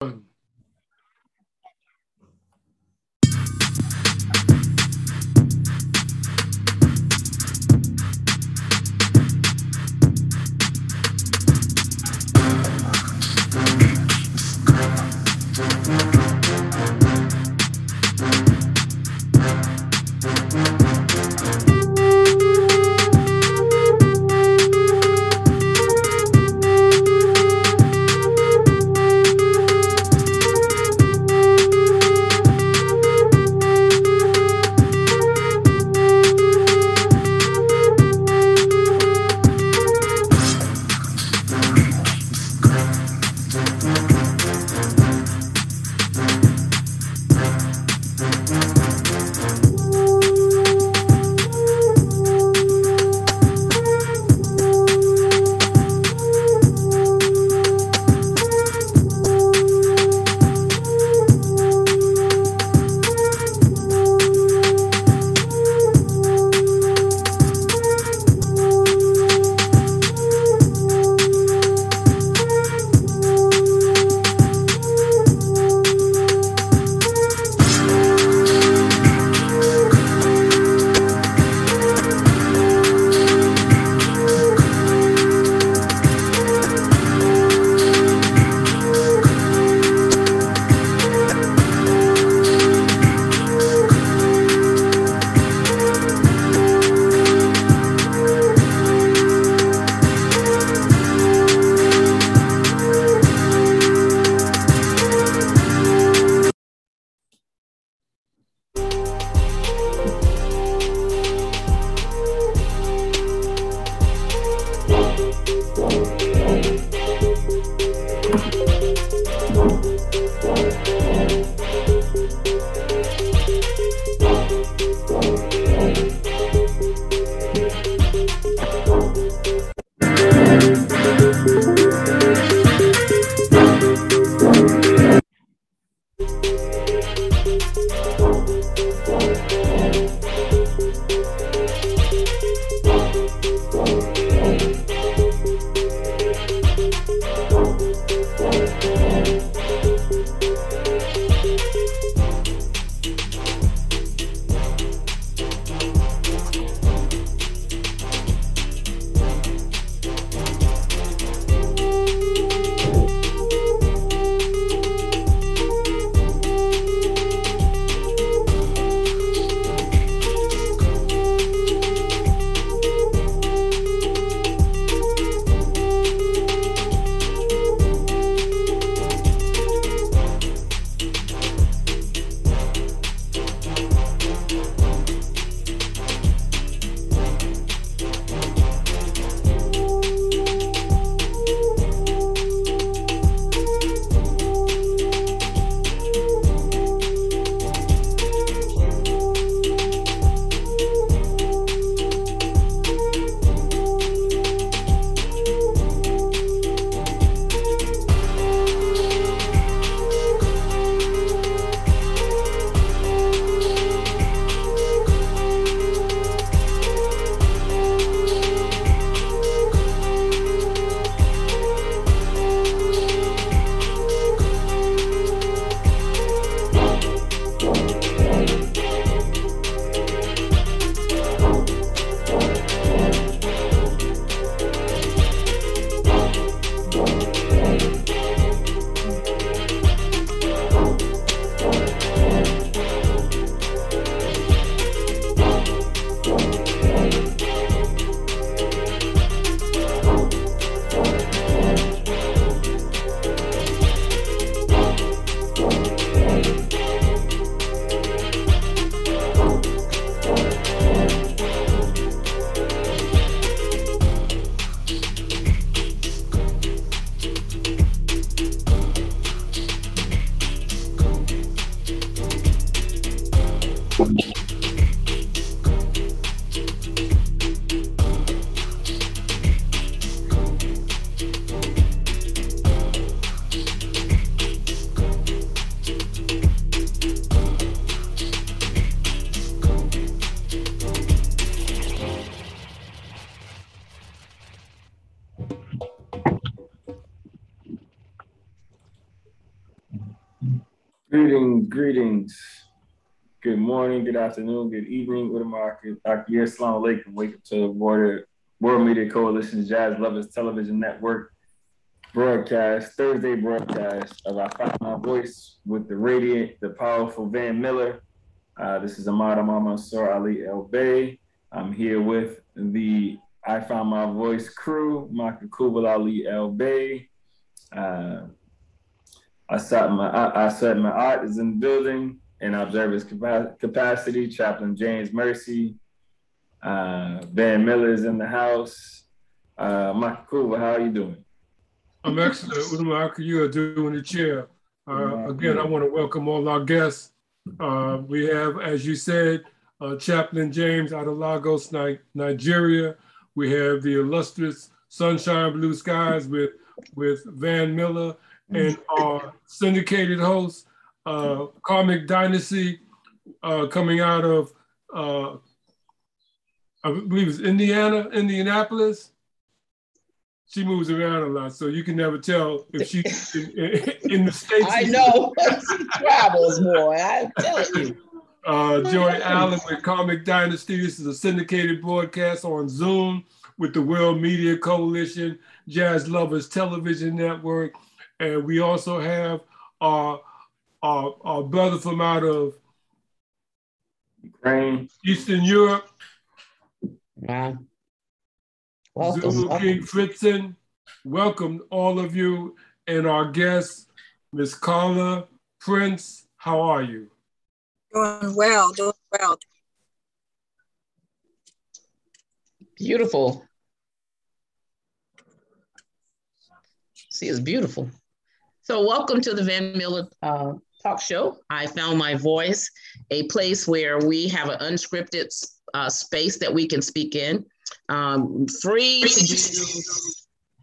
Um. Morning, good afternoon, good evening. Am I? Akir Islam Alaikum. Wake up to the World, World Media Coalition's Jazz Lovers Television Network broadcast, Thursday broadcast of I Found My Voice with the radiant, the powerful Van Miller. Uh, this is Ahmad Mama Sor Ali El Bay. I'm here with the I Found My Voice crew, Maka Kubal Ali El Bay. Uh, my art is in the building in observance capacity. Chaplain James Mercy, uh, Van Miller is in the house. Uh, Maka Kubal, how are you doing? I'm excellent. What you are doing the chair? Uh, again, I want to welcome all our guests. Uh, we have, as you said, uh, Chaplain James out of Lagos, Ni Nigeria. We have the illustrious Sunshine Blue Skies with, with Van Miller and our syndicated host, uh, Karmic Dynasty, uh, coming out of, uh, I believe it's Indiana, Indianapolis. She moves around a lot, so you can never tell if she's in, in, the States. I know, she travels more, I'm telling you. Uh, Joy Allen with Karmic Dynasty. This is a syndicated broadcast on Zoom with the World Media Coalition, Jazz Lovers Television Network, and we also have our, our, our brother from out of Ukraine, Eastern Europe. Wow. Welcome. Zulu King Fritzen. Welcome all of you and our guests, Miss Carla Prince. How are you? Doing well, doing well. Beautiful. See, it's beautiful. So, welcome to the Van Miller uh, Talk Show. I found my voice, a place where we have an unscripted uh, space that we can speak in, um, free to do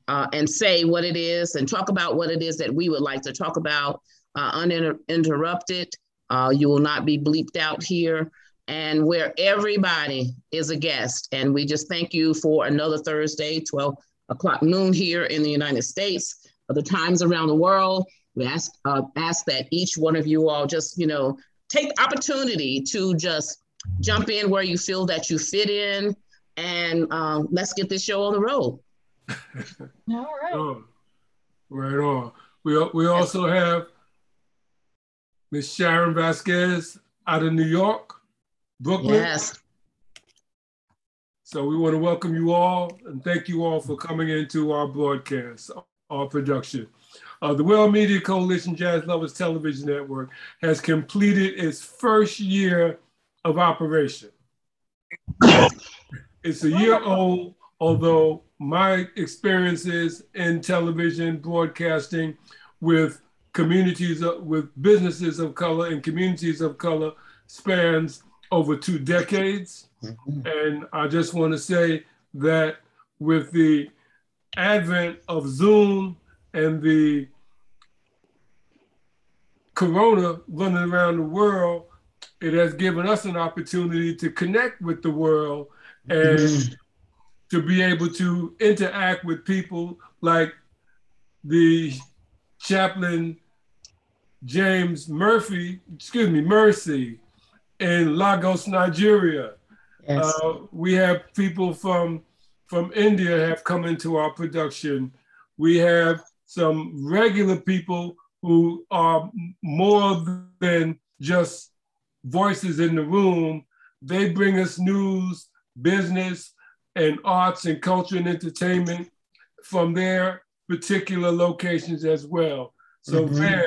uh, and say what it is and talk about what it is that we would like to talk about uh, uninterrupted. Uh, you will not be bleeped out here and where everybody is a guest. And we just thank you for another Thursday, 12 o'clock noon here in the United States the times around the world. We ask uh, ask that each one of you all just you know take the opportunity to just jump in where you feel that you fit in, and um, let's get this show on the road. all right. Oh, right on. We we also have Miss Sharon Vasquez out of New York, Brooklyn. Yes. So we want to welcome you all and thank you all for coming into our broadcast our production. Uh, the World Media Coalition Jazz Lovers Television Network has completed its first year of operation. It's a year old, although my experiences in television broadcasting with communities, of, with businesses of color and communities of color spans over two decades. Mm-hmm. And I just want to say that with the advent of Zoom and the corona running around the world, it has given us an opportunity to connect with the world and mm-hmm. to be able to interact with people like the chaplain James Murphy, excuse me, Mercy in Lagos, Nigeria. Yes. Uh, we have people from from India have come into our production. We have some regular people who are more than just voices in the room. They bring us news, business, and arts and culture and entertainment from their particular locations as well. So, mm-hmm. Van,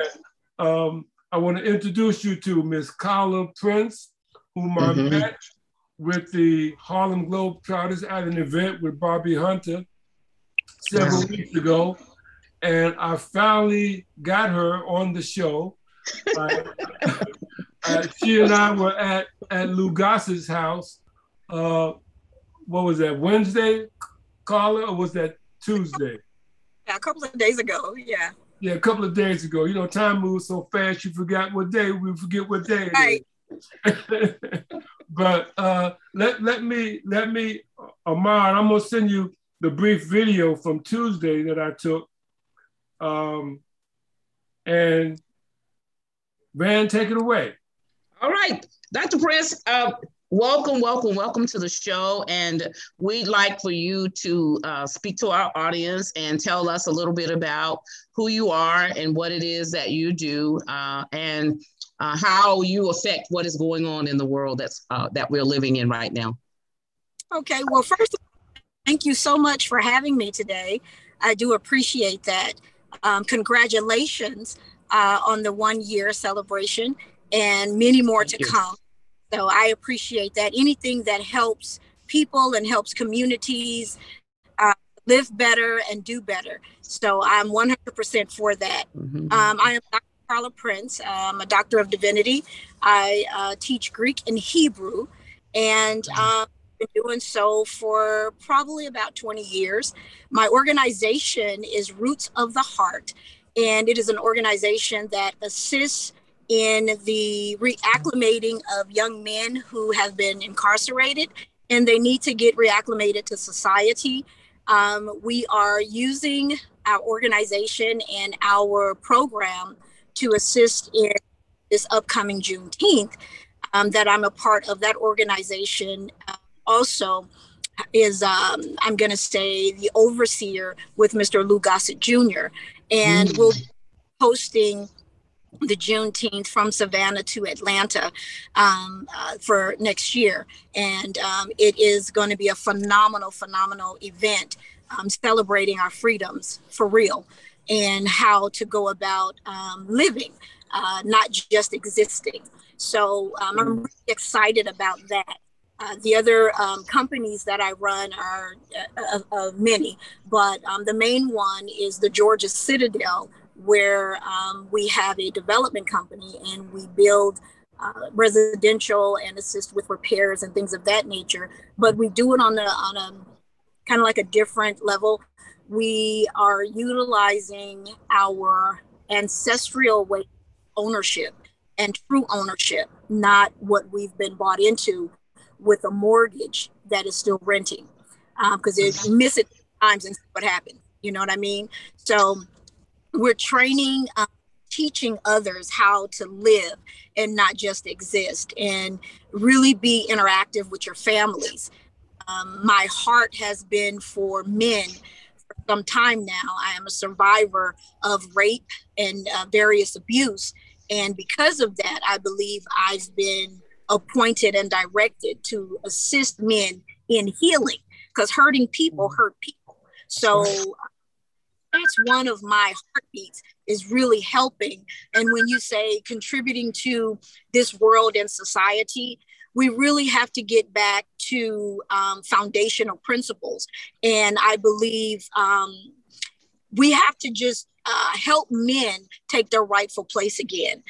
um, I want to introduce you to Miss Carla Prince, whom mm-hmm. I met with the Harlem Globetrotters at an event with Bobby Hunter several wow. weeks ago. And I finally got her on the show. uh, uh, she and I were at, at Lou Goss's house. Uh, what was that, Wednesday, Carla, or was that Tuesday? Yeah, a couple of days ago, yeah. Yeah, a couple of days ago. You know, time moves so fast, you forgot what day, we forget what day right. but uh, let let me let me Ahmad, I'm gonna send you the brief video from Tuesday that I took, um, and Van, take it away. All right, Dr. Prince, uh, welcome, welcome, welcome to the show. And we'd like for you to uh, speak to our audience and tell us a little bit about who you are and what it is that you do uh, and uh, how you affect what is going on in the world that's uh, that we're living in right now. Okay, well, first, all, thank you so much for having me today. I do appreciate that. Um, congratulations uh, on the one year celebration and many more Thank to you. come. So I appreciate that. Anything that helps people and helps communities uh, live better and do better. So I'm 100% for that. Mm-hmm. Um, I am Dr. Carla Prince. I'm a doctor of divinity. I uh, teach Greek and Hebrew, and um, been doing so for probably about 20 years. My organization is Roots of the Heart, and it is an organization that assists in the reacclimating of young men who have been incarcerated and they need to get reacclimated to society. Um, we are using our organization and our program to assist in this upcoming Juneteenth. Um, that I'm a part of that organization. Uh, also, is um, I'm going to say the overseer with Mr. Lou Gossett Jr. And mm. we'll be hosting the Juneteenth from Savannah to Atlanta um, uh, for next year. And um, it is going to be a phenomenal, phenomenal event um, celebrating our freedoms for real and how to go about um, living, uh, not just existing. So um, I'm really excited about that. Uh, the other um, companies that I run are uh, uh, many, but um, the main one is the Georgia Citadel, where um, we have a development company and we build uh, residential and assist with repairs and things of that nature. But we do it on a on a kind of like a different level. We are utilizing our ancestral way ownership and true ownership, not what we've been bought into with a mortgage that is still renting because um, you miss it times and what happened you know what i mean? So we're training um, teaching others how to live and not just exist and really be interactive with your families. Um, my heart has been for men for some time now. I am a survivor of rape and uh, various abuse. And because of that i believe i've been appointed and directed to assist men in healing because hurting people hurt people. So that's one of my heartbeats is really helping. And when you say contributing to this world and society, we really have to get back to um, foundational principles. And I believe um, we have to just uh, help men take their rightful place again,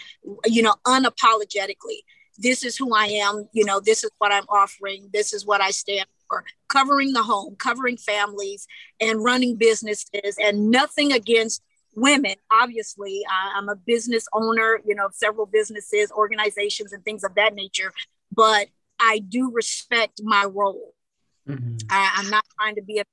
you know, unapologetically this is who I am, you know, this is what I'm offering, this is what I stand for. Covering the home, covering families, and running businesses, and nothing against women. Obviously, I'm a business owner, you know, several businesses, organizations, and things of that nature, but I do respect my role. Mm-hmm. I, I'm not trying to be a,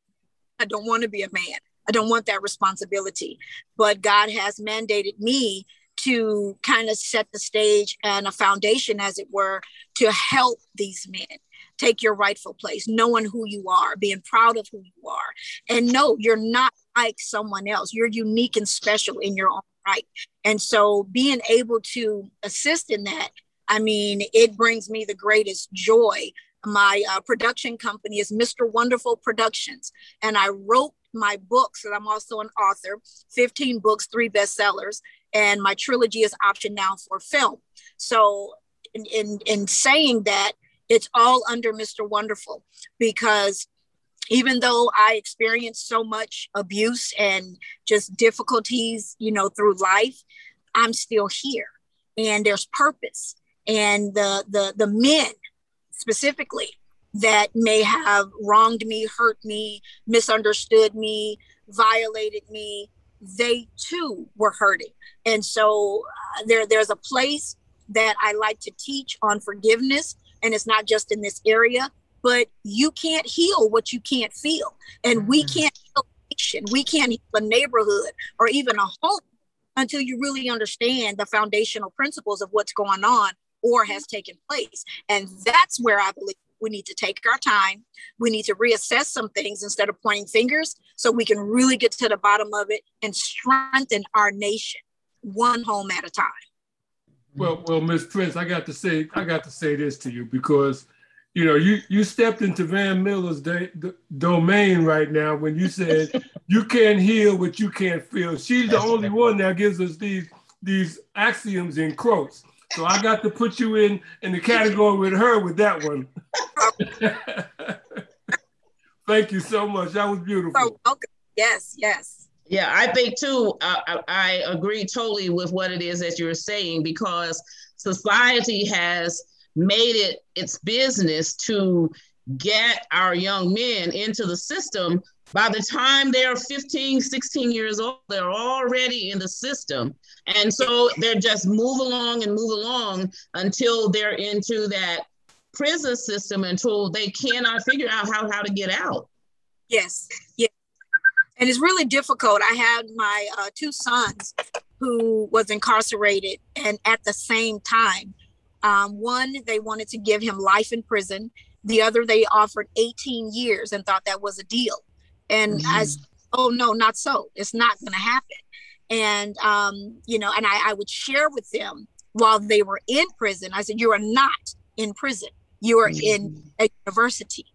I don't want to be a man. I don't want that responsibility, but God has mandated me to kind of set the stage and a foundation, as it were, to help these men take your rightful place, knowing who you are, being proud of who you are. And no, you're not like someone else. You're unique and special in your own right. And so being able to assist in that, I mean, it brings me the greatest joy. My uh, production company is Mr. Wonderful Productions, and I wrote my books, and I'm also an author, 15 books, three bestsellers and my trilogy is option now for film. So in, in, in saying that, it's all under Mr. Wonderful because even though I experienced so much abuse and just difficulties, you know, through life, I'm still here and there's purpose. And the the the men specifically that may have wronged me, hurt me, misunderstood me, violated me, they too were hurting. And so uh, there, there's a place that I like to teach on forgiveness. And it's not just in this area, but you can't heal what you can't feel. And we mm-hmm. can't heal a nation, we can't heal a neighborhood or even a home until you really understand the foundational principles of what's going on or has taken place. And that's where I believe we need to take our time. We need to reassess some things instead of pointing fingers so we can really get to the bottom of it and strengthen our nation one home at a time. Well, well, Miss Prince, I got to say, I got to say this to you because, you know, you you stepped into Van Miller's da- domain right now when you said you can't heal what you can't feel. She's the only one that gives us these these axioms in quotes. So I got to put you in in the category with her with that one. Thank you so much. That was beautiful. So welcome. Yes, yes. Yeah, I think too, uh, I, I agree totally with what it is that you're saying because society has made it its business to get our young men into the system. By the time they're 15, 16 years old, they're already in the system. And so they're just move along and move along until they're into that prison system until they cannot figure out how, how to get out. Yes, yes. And it's really difficult. I had my uh, two sons who was incarcerated, and at the same time, um, one they wanted to give him life in prison. The other they offered 18 years and thought that was a deal. And mm-hmm. I, oh no, not so. It's not going to happen. And um, you know, and I, I would share with them while they were in prison. I said, "You are not in prison. You are mm-hmm. in a university.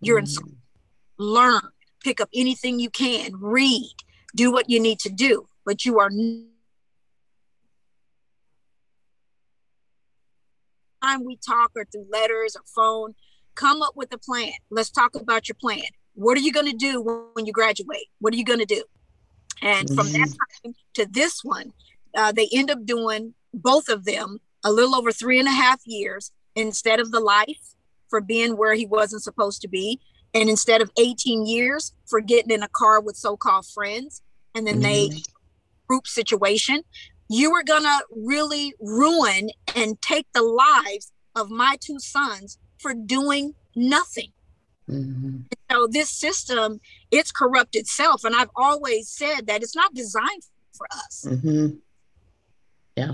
You're mm-hmm. in school. Learn, pick up anything you can, read, do what you need to do, but you are time we talk or through letters or phone, come up with a plan. Let's talk about your plan. What are you going to do when you graduate? What are you going to do? And from that mm-hmm. time to this one, uh, they end up doing both of them a little over three and a half years instead of the life for being where he wasn't supposed to be. And instead of 18 years for getting in a car with so called friends and then mm-hmm. they group situation, you were going to really ruin and take the lives of my two sons for doing nothing. Mm-hmm. So this system, it's corrupt itself. And I've always said that it's not designed for us. Mm-hmm. Yeah.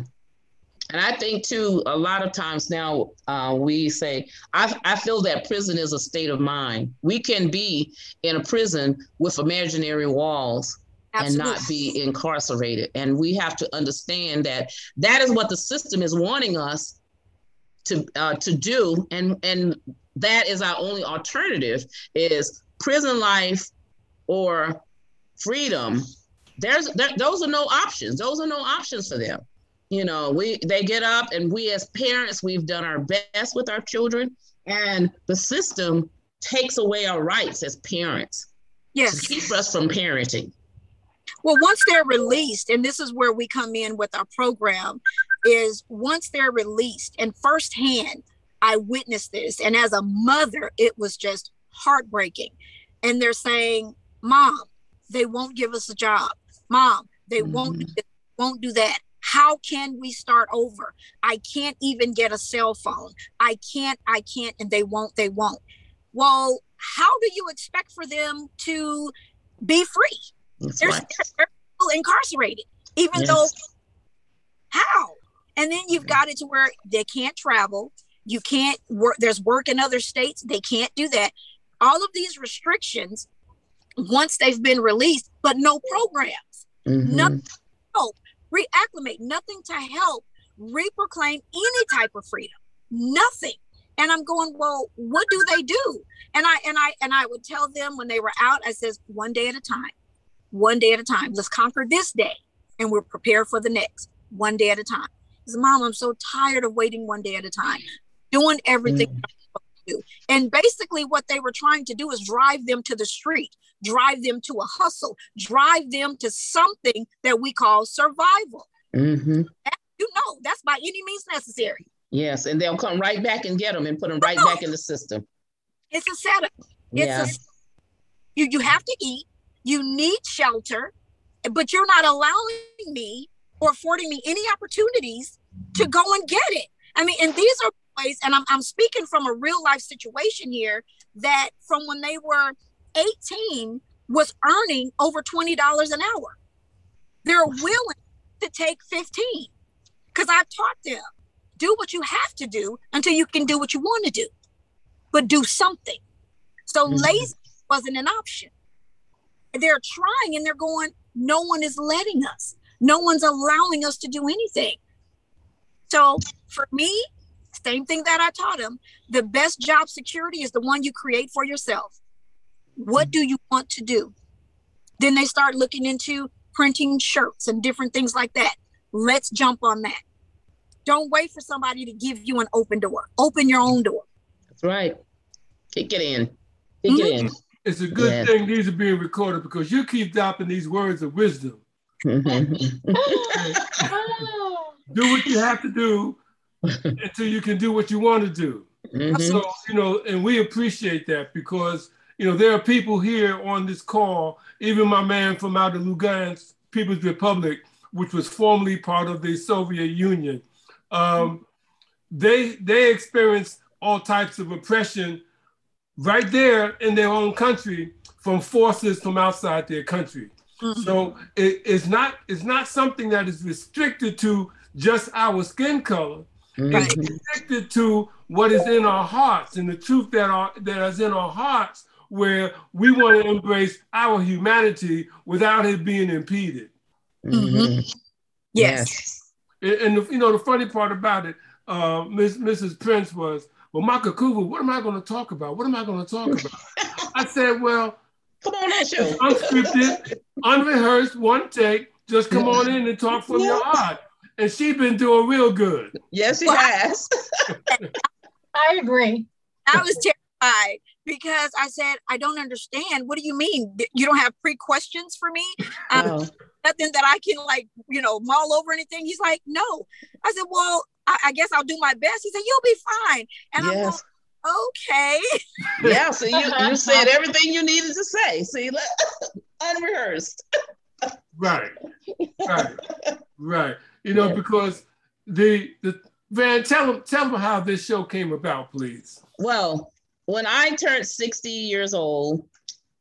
And I think too, a lot of times now uh, we say, I, I feel that prison is a state of mind. We can be in a prison with imaginary walls Absolutely. and not be incarcerated. And we have to understand that that is what the system is wanting us to uh, to do, and and that is our only alternative is prison life or freedom. There's there, those are no options. Those are no options for them you know we they get up and we as parents we've done our best with our children and the system takes away our rights as parents yes to keep us from parenting well once they're released and this is where we come in with our program is once they're released and firsthand i witnessed this. And as a mother it was just heartbreaking. And they're saying mom they won't give us a job. Mom they mm-hmm. won't do won't do that. How can we start over? I can't even get a cell phone. I can't i can't and they won't they won't. Well how do you expect for them to be free? That's they're, right. they're incarcerated even yes. though how? And then you've got it to where they can't travel you can't work there's work in other states they can't do that all of these restrictions once they've been released but no programs mm-hmm. no help reacclimate, nothing to help reproclaim any type of freedom. Nothing. And I'm going, well, what do they do? And I and I and I would tell them when they were out, I says, one day at a time, one day at a time. Let's conquer this day, and we're prepared for the next, one day at a time. Because mom, I'm so tired of waiting one day at a time, doing everything. Mm do. And basically, what they were trying to do is drive them to the street, drive them to a hustle, drive them to something that we call survival. Mm-hmm. you know, that's by any means necessary. Yes, and they'll come right back and get them and put them right back in the system. It's a setup. It's yeah. a, you you have to eat. You need shelter, but you're not allowing me or affording me any opportunities to go and get it. I mean, and these are ways, and I'm, I'm speaking from a real life situation here that from when they were 18 was earning over $20 an hour. They're willing to take 15 because I've taught them do what you have to do until you can do what you want to do, but do something. So mm-hmm. lazy wasn't an option. They're trying and they're going, no one is letting us. No one's allowing us to do anything. So for me, same thing that I taught them, the best job security is the one you create for yourself. What do you want to do? Then they start looking into printing shirts and different things like that. Let's jump on that. Don't wait for somebody to give you an open door. Open your own door. That's right. Kick it in. Kick mm-hmm. it in. It's a good yeah. thing these are being recorded because you keep dropping these words of wisdom. do what you have to do until you can do what you want to do. Mm-hmm. So, you know, and we appreciate that because, you know, there are people here on this call, even my man from out of Lugansk People's Republic, which was formerly part of the Soviet Union. Um, they they experienced all types of oppression right there in their own country from forces from outside their country. Mm-hmm. So it, it's not it's not something that is restricted to just our skin color. Mm-hmm. It's restricted to what is in our hearts and the truth that are that is in our hearts, where we want to embrace our humanity without it being impeded. Mm-hmm. Yes. And, and the, you know the funny part about it, uh, Miss Mrs. Prince was well, Michael Cooper, what am I going to talk about? What am I going to talk about? I said, well, come on that show. Unscripted, unrehearsed, one take. Just come on in and talk from your heart. And she's been doing real good. Yes, she well, has. I agree. I was terrified because I said, I don't understand. What do you mean? You don't have pre questions for me? Um, oh. Nothing that I can, like, you know, mull over anything? He's like, no. I said, well, I, I, guess I'll do my best. He said, You'll be fine. And yes. I'm like, okay. Yeah, so you, you said everything you needed to say. See, unrehearsed. right. Right. Right. You know, yeah. because the the Van, tell them tell them how this show came about, please. Well, when I turned 60 years old,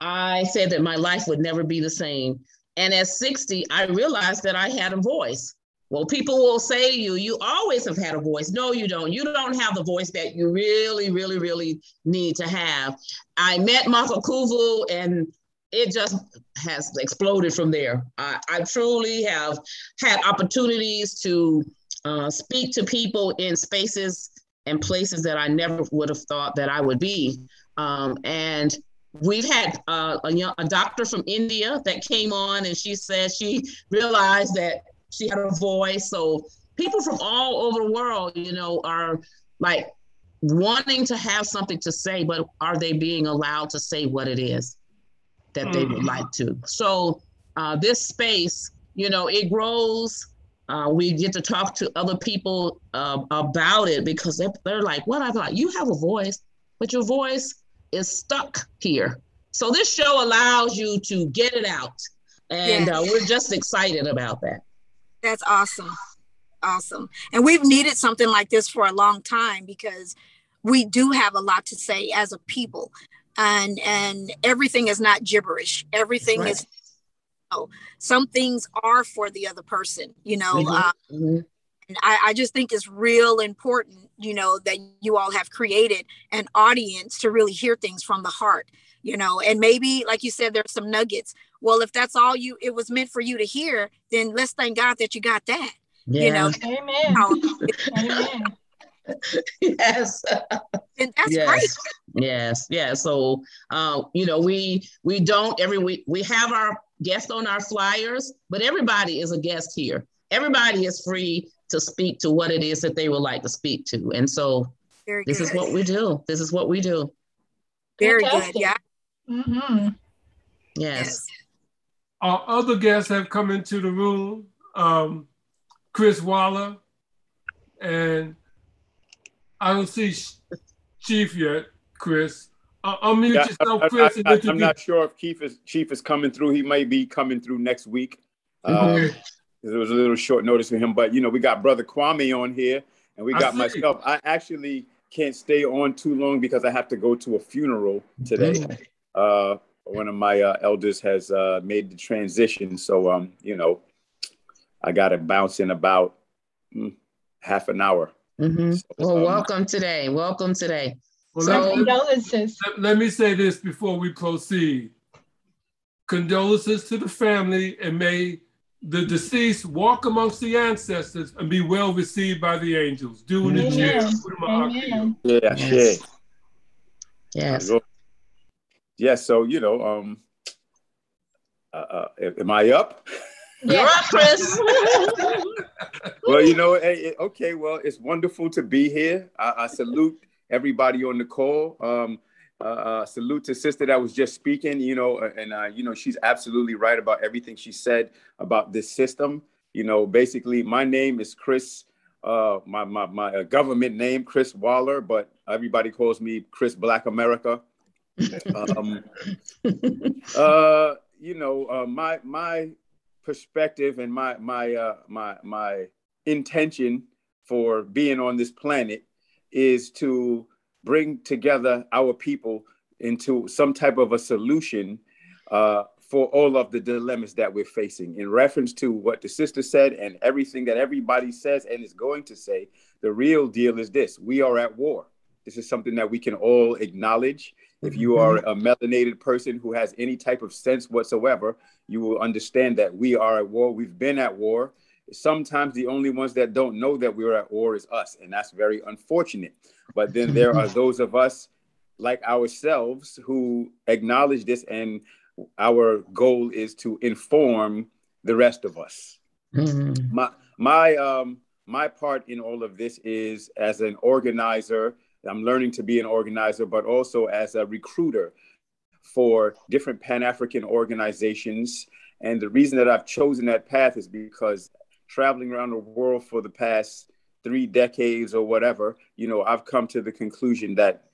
I said that my life would never be the same. And at 60, I realized that I had a voice. Well, people will say to you, you always have had a voice. No, you don't. You don't have the voice that you really, really, really need to have. I met Michael Kuvu and it just has exploded from there. I, I truly have had opportunities to uh, speak to people in spaces and places that I never would have thought that I would be. Um, and we've had uh, a, young, a doctor from India that came on and she said she realized that she had a voice. So people from all over the world, you know, are like wanting to have something to say, but are they being allowed to say what it is that mm. they would mm. like to? So uh, this space, you know, it grows. Uh, we get to talk to other people uh, about it because they're, they're like, what? I thought, you have a voice, but your voice is stuck here. So this show allows you to get it out. And yes. uh, we're just excited about that. That's awesome. Awesome. And we've needed something like this for a long time because we do have a lot to say as a people. And and everything is not gibberish. Everything right. is you know, some things are for the other person, you know. Mm-hmm. Um, mm-hmm. And I, I just think it's real important, you know, that you all have created an audience to really hear things from the heart you know and maybe like you said there's some nuggets well if that's all you it was meant for you to hear then let's thank god that you got that yeah. you know amen amen yes and that's yes. great yes yeah so uh, you know we we don't every week we have our guests on our flyers but everybody is a guest here everybody is free to speak to what it is that they would like to speak to and so Very this good. is what we do this is what we do very Fantastic. good yeah Mm-hmm. Yes. Our other guests have come into the room. Um, Chris Waller, and I don't see Chief yet. Chris, uh, unmute yeah, yourself, Chris. I, am not sure if Chief is Chief is coming through. He may be coming through next week. Um, there was a little short notice for him, but you know we got Brother Kwame on here, and we got myself. I actually can't stay on too long because I have to go to a funeral today. Mm-hmm. Uh, one of my uh, elders has uh, made the transition, so um, you know, I got to bounce in about mm, half an hour. Mm-hmm. So, well, um, welcome today. Welcome today. Well, so, condolences. Let, let me say this before we proceed. Condolences to the family, and may the deceased walk amongst the ancestors and be well received by the angels. Doing the chair. Amen. Yeah, yes. Yes. Yes. So you know, um, uh, uh, am I up? You're up, Chris. well, you know, hey, okay. Well, it's wonderful to be here. I, I salute everybody on the call. Um, uh, uh, salute to sister that was just speaking. You know, and uh, you know she's absolutely right about everything she said about this system. You know, basically, my name is Chris. Uh, my my my uh, government name, Chris Waller, but everybody calls me Chris Black America. um, uh, you know, uh, my my perspective and my my uh, my my intention for being on this planet is to bring together our people into some type of a solution uh, for all of the dilemmas that we're facing. In reference to what the sister said and everything that everybody says and is going to say, the real deal is this: we are at war. This is something that we can all acknowledge. If you are a melanated person who has any type of sense whatsoever, you will understand that we are at war. We've been at war. Sometimes the only ones that don't know that we're at war is us, and that's very unfortunate. But then there are those of us like ourselves who acknowledge this, and our goal is to inform the rest of us. Mm-hmm. My my um my part in all of this is as an organizer I'm learning to be an organizer, but also as a recruiter for different Pan African organizations. And the reason that I've chosen that path is because traveling around the world for the past three decades or whatever, you know, I've come to the conclusion that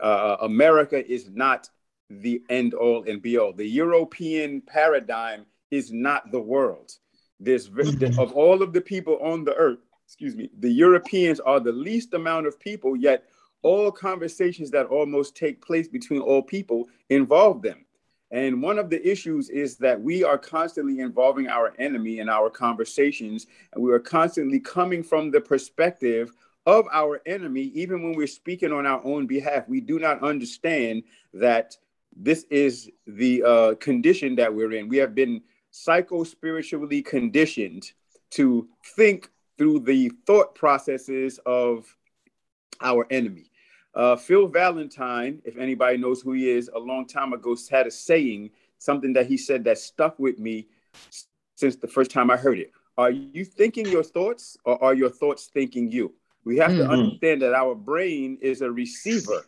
uh, America is not the end all and be all. The European paradigm is not the world. There's mm-hmm. of all of the people on the earth, excuse me, the Europeans are the least amount of people, yet all conversations that almost take place between all people involve them. And one of the issues is that we are constantly involving our enemy in our conversations, and we are constantly coming from the perspective of our enemy, even when we're speaking on our own behalf. We do not understand that this is the uh, condition that we're in. We have been psycho spiritually conditioned to think through the thought processes of our enemy. Uh, Phil Valentine, if anybody knows who he is, a long time ago had a saying, something that he said that stuck with me since the first time I heard it. Are you thinking your thoughts or are your thoughts thinking you? We have mm-hmm. to understand that our brain is a receiver.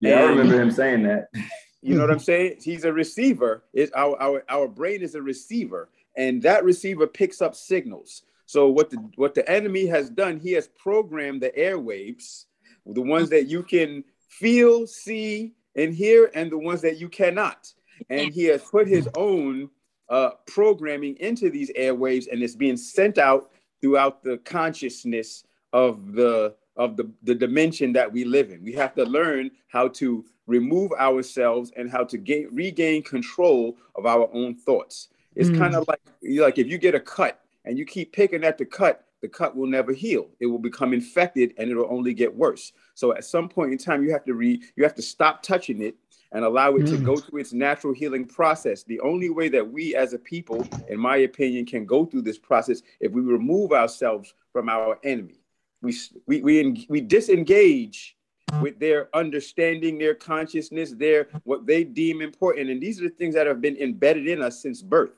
Yeah, I remember him saying that. You know what I'm saying? He's a receiver. Is our, our our brain is a receiver, and that receiver picks up signals. So what the what the enemy has done, he has programmed the airwaves the ones that you can feel, see, and hear, and the ones that you cannot. And he has put his own uh, programming into these airwaves, and it's being sent out throughout the consciousness of the of the, the dimension that we live in. We have to learn how to remove ourselves and how to gain, regain control of our own thoughts. It's mm. kind of like like if you get a cut and you keep picking at the cut, the cut will never heal. It will become infected and it'll only get worse. So at some point in time, you have to re you have to stop touching it and allow it mm. to go through its natural healing process. The only way that we as a people, in my opinion, can go through this process if we remove ourselves from our enemy. We we we, we disengage with their understanding, their consciousness, their what they deem important. And these are the things that have been embedded in us since birth.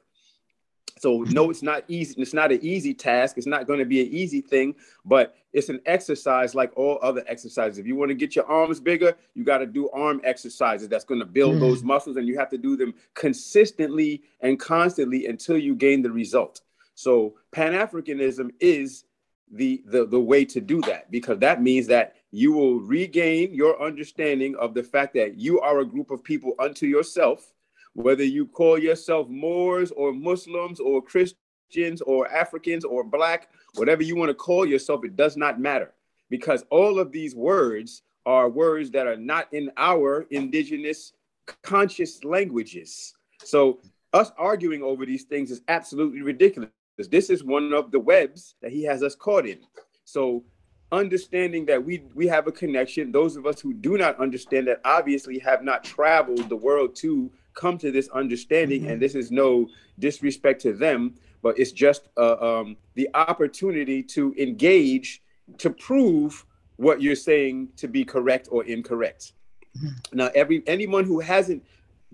So no, it's not easy. It's not an easy task. It's not going to be an easy thing, but it's an exercise like all other exercises. If you want to get your arms bigger, you got to do arm exercises. That's going to build mm. those muscles, and you have to do them consistently and constantly until you gain the result. So Pan Africanism is the, the the way to do that because that means that you will regain your understanding of the fact that you are a group of people unto yourself whether you call yourself Moors or Muslims or Christians or Africans or Black, whatever you want to call yourself, it does not matter because all of these words are words that are not in our indigenous conscious languages. So, us arguing over these things is absolutely ridiculous This is one of the webs that he has us caught in. So understanding that we we have a connection those of us who do not understand that obviously have not traveled the world to come to this understanding mm-hmm. and this is no disrespect to them but it's just uh, um, the opportunity to engage to prove what you're saying to be correct or incorrect mm-hmm. now every anyone who hasn't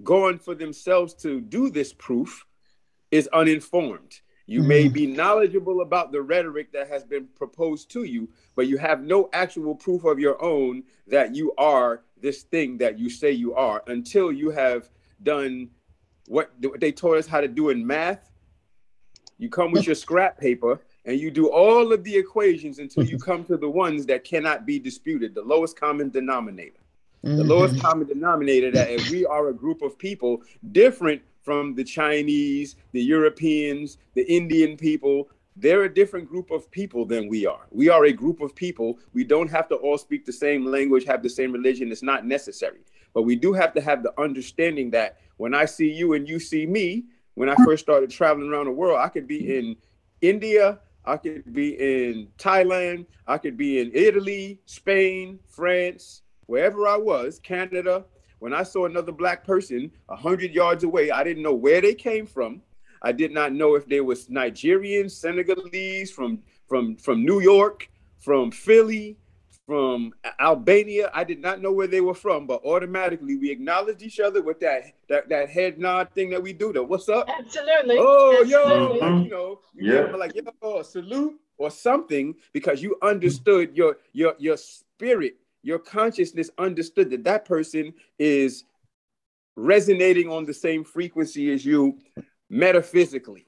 gone for themselves to do this proof is uninformed you mm-hmm. may be knowledgeable about the rhetoric that has been proposed to you, but you have no actual proof of your own that you are this thing that you say you are until you have done what they taught us how to do in math. You come with your scrap paper and you do all of the equations until you come to the ones that cannot be disputed, the lowest common denominator. Mm-hmm. The lowest common denominator that if we are a group of people different from the Chinese, the Europeans, the Indian people. They're a different group of people than we are. We are a group of people. We don't have to all speak the same language, have the same religion. It's not necessary. But we do have to have the understanding that when I see you and you see me, when I first started traveling around the world, I could be in India, I could be in Thailand, I could be in Italy, Spain, France, wherever I was, Canada, when I saw another black person a hundred yards away, I didn't know where they came from. I did not know if they was Nigerian, Senegalese, from from from New York, from Philly, from Albania. I did not know where they were from, but automatically we acknowledged each other with that that, that head nod thing that we do. That what's up? Absolutely. Oh, Absolutely. yo, you know, you yeah. like yo, salute or something because you understood your your your spirit your consciousness understood that that person is resonating on the same frequency as you metaphysically.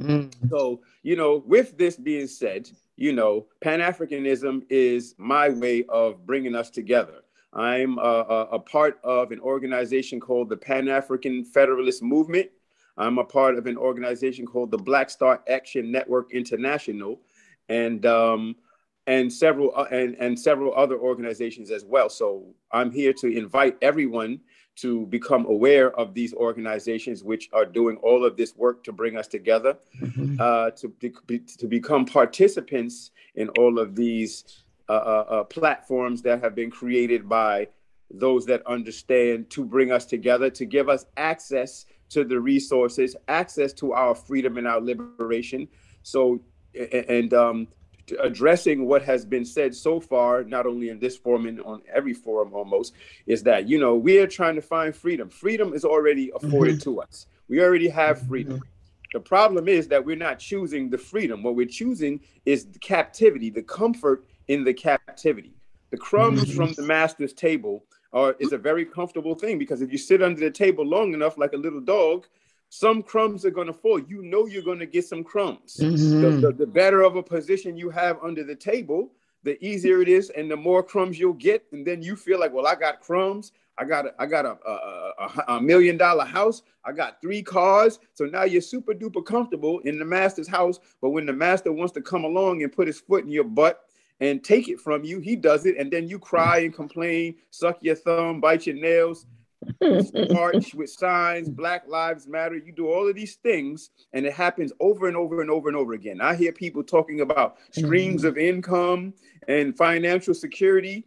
Mm. So, you know, with this being said, you know, Pan Africanism is my way of bringing us together. I'm a, a, part of an organization called the Pan African Federalist Movement. I'm a part of an organization called the Black Star Action Network International. And um, and several uh, and, and several other organizations as well. So I'm here to invite everyone to become aware of these organizations which are doing all of this work to bring us together, mm-hmm. uh, to, be, to become participants in all of these uh, uh, uh, platforms that have been created by those that understand to bring us together, to give us access to the resources, access to our freedom and our liberation. So, and um, addressing what has been said so far, not only in this forum and on every forum almost, is that you know we are trying to find freedom. Freedom is already afforded mm-hmm. to us. We already have mm-hmm. freedom. Mm-hmm. The problem is that we're not choosing the freedom. What we're choosing is the captivity, the comfort in the captivity. The crumbs mm-hmm. from the master's table are is a very comfortable thing because if you sit under the table long enough, like a little dog, some crumbs are going to fall. You know you're going to get some crumbs. Mm-hmm. The, the, the, better of a position you have under the table, the easier it is, and the more crumbs you'll get. And then you feel like, well, I got crumbs. I got a, I got a, a, a, a million dollar house. I got three cars. So now you're super duper comfortable in the master's house. But when the master wants to come along and put his foot in your butt and take it from you, he does it. And then you cry and complain, suck your thumb, bite your nails march with signs, Black Lives Matter. You do all of these things, and it happens over and over and over and over again. I hear people talking about streams mm-hmm. of income and financial security.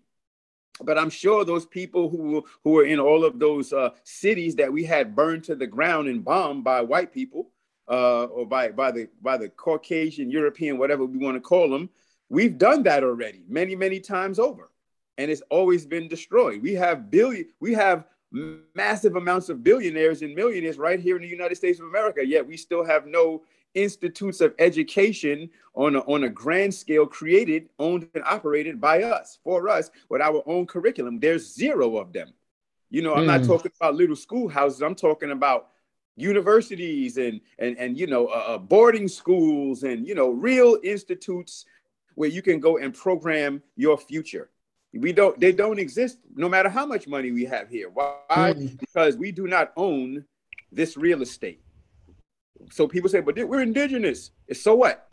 But I'm sure those people who who are in all of those uh, cities that we had burned to the ground and bombed by white people, uh, or by by the by the Caucasian, European, whatever we want to call them, we've done that already many many times over, and it's always been destroyed. We have billion, we have massive amounts of billionaires and millionaires right here in the United States of America, yet we still have no institutes of education on a, on a grand scale created, owned, and operated by us, for us, with our own curriculum. There's zero of them. You know, I'm mm. not hmm. talking about little schoolhouses. I'm talking about universities and and and you know uh, uh, boarding schools and you know real institutes where you can go and program your future we don't they don't exist no matter how much money we have here. Why? Mm. because we do not own this real estate. So people say but we're indigenous. So what?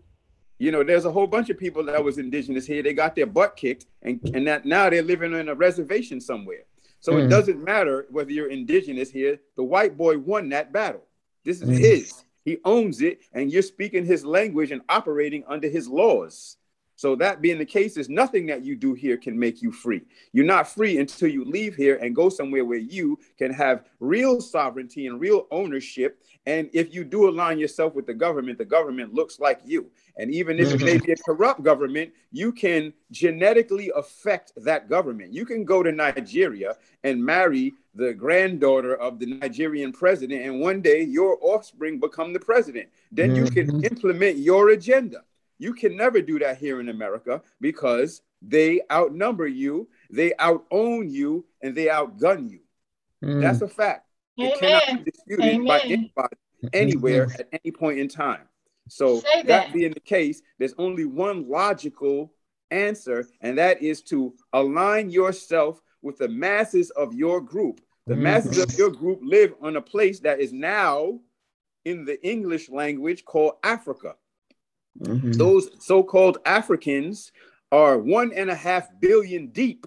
You know there's a whole bunch of people that was indigenous here. They got their butt kicked and and that now they're living in a reservation somewhere. So mm. it doesn't matter whether you're indigenous here. The white boy won that battle. This is mm. his. He owns it, and you're speaking his language and operating under his laws. So, that being the case, is nothing that you do here can make you free. You're not free until you leave here and go somewhere where you can have real sovereignty and real ownership. And if you do align yourself with the government, the government looks like you. And even if it may be a corrupt government, you can genetically affect that government. You can go to Nigeria and marry the granddaughter of the Nigerian president, and one day your offspring become the president. Then you can Mhm. implement your agenda. You can never do that here in America because they outnumber you, they own you, and they outgun you. Mm. That's a fact. It cannot be disputed by anybody anywhere at any point in time. So that. that. being the case, there's only one logical answer, and that is to align yourself with the masses of your group. The masses of your group live on a place that is now in the English language called Africa. Mhm. Those so-called Africans are one and a half billion deep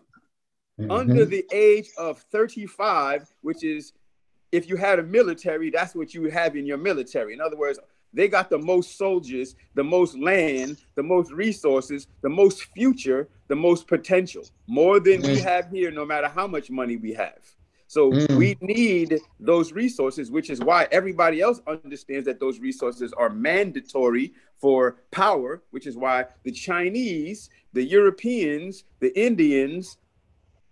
under Mhm. the age of 35, which is if you had a military, that's what you would have in your military. In other words, they got the most soldiers, the most land, the most resources, the most future, the most potential, more than we Mm. have here, no matter how much money we have. So Mm. we need those resources, which is why everybody else understands that those resources are mandatory for power, which is why the Chinese, the Europeans, the Indians,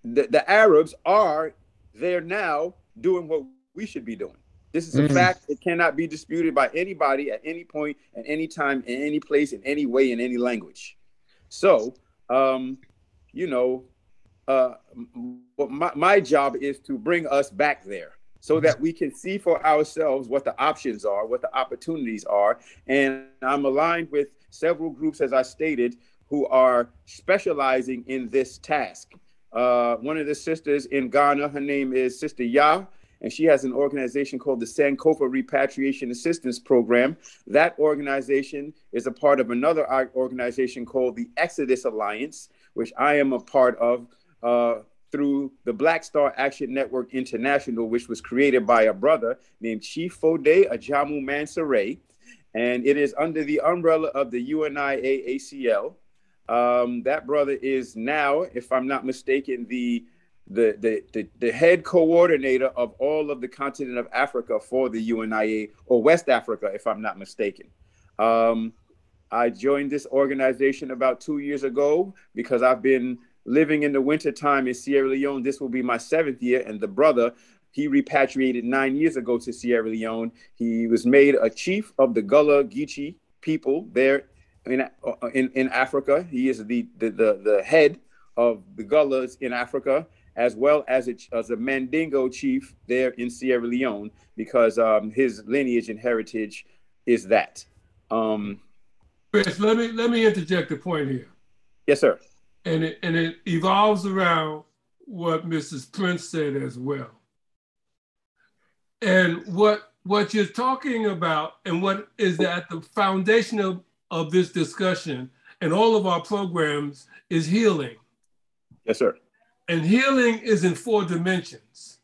the, the Arabs are there now doing what we should be doing. This is a Mm. fact. It cannot be disputed by anybody at any point, at any time, in any place, in any way, in any language. So, um, you know, uh, what my, my job is to bring us back there so that we can see for ourselves what the options are, what the opportunities are. And I'm aligned with several groups, as I stated, who are specializing in this task. Uh, one of the sisters in Ghana, her name is Sister Yah, and she has an organization called the Sankofa Repatriation Assistance Program. That organization is a part of another organization called the Exodus Alliance, which I am a part of uh, through the Black Star Action Network International, which was created by a brother named Chief Fode Ajamu Mansaray. And it is under the umbrella of the UNIA ACL. Um, that brother is now, if I'm not mistaken, the the, the, the, the head coordinator of all of the continent of Africa for the UNIA or West Africa, if I'm not mistaken. Um, I joined this organization about two years ago because I've been living in the wintertime in Sierra Leone. This will be my seventh year. And the brother, he repatriated nine years ago to Sierra Leone. He was made a chief of the Gullah Geechee people there in, uh, in, in Africa. He is the, the, the, the head of the Gullahs in Africa as well as a, as a Mandingo chief there in Sierra Leone, because um, his lineage and heritage is that. Um, Chris, let me let me interject a point here, yes, sir. And it and it evolves around what Mrs. Prince said as well. And what what you're talking about, and what is at the foundation of, of this discussion and all of our programs is healing. Yes, sir. And healing is in four dimensions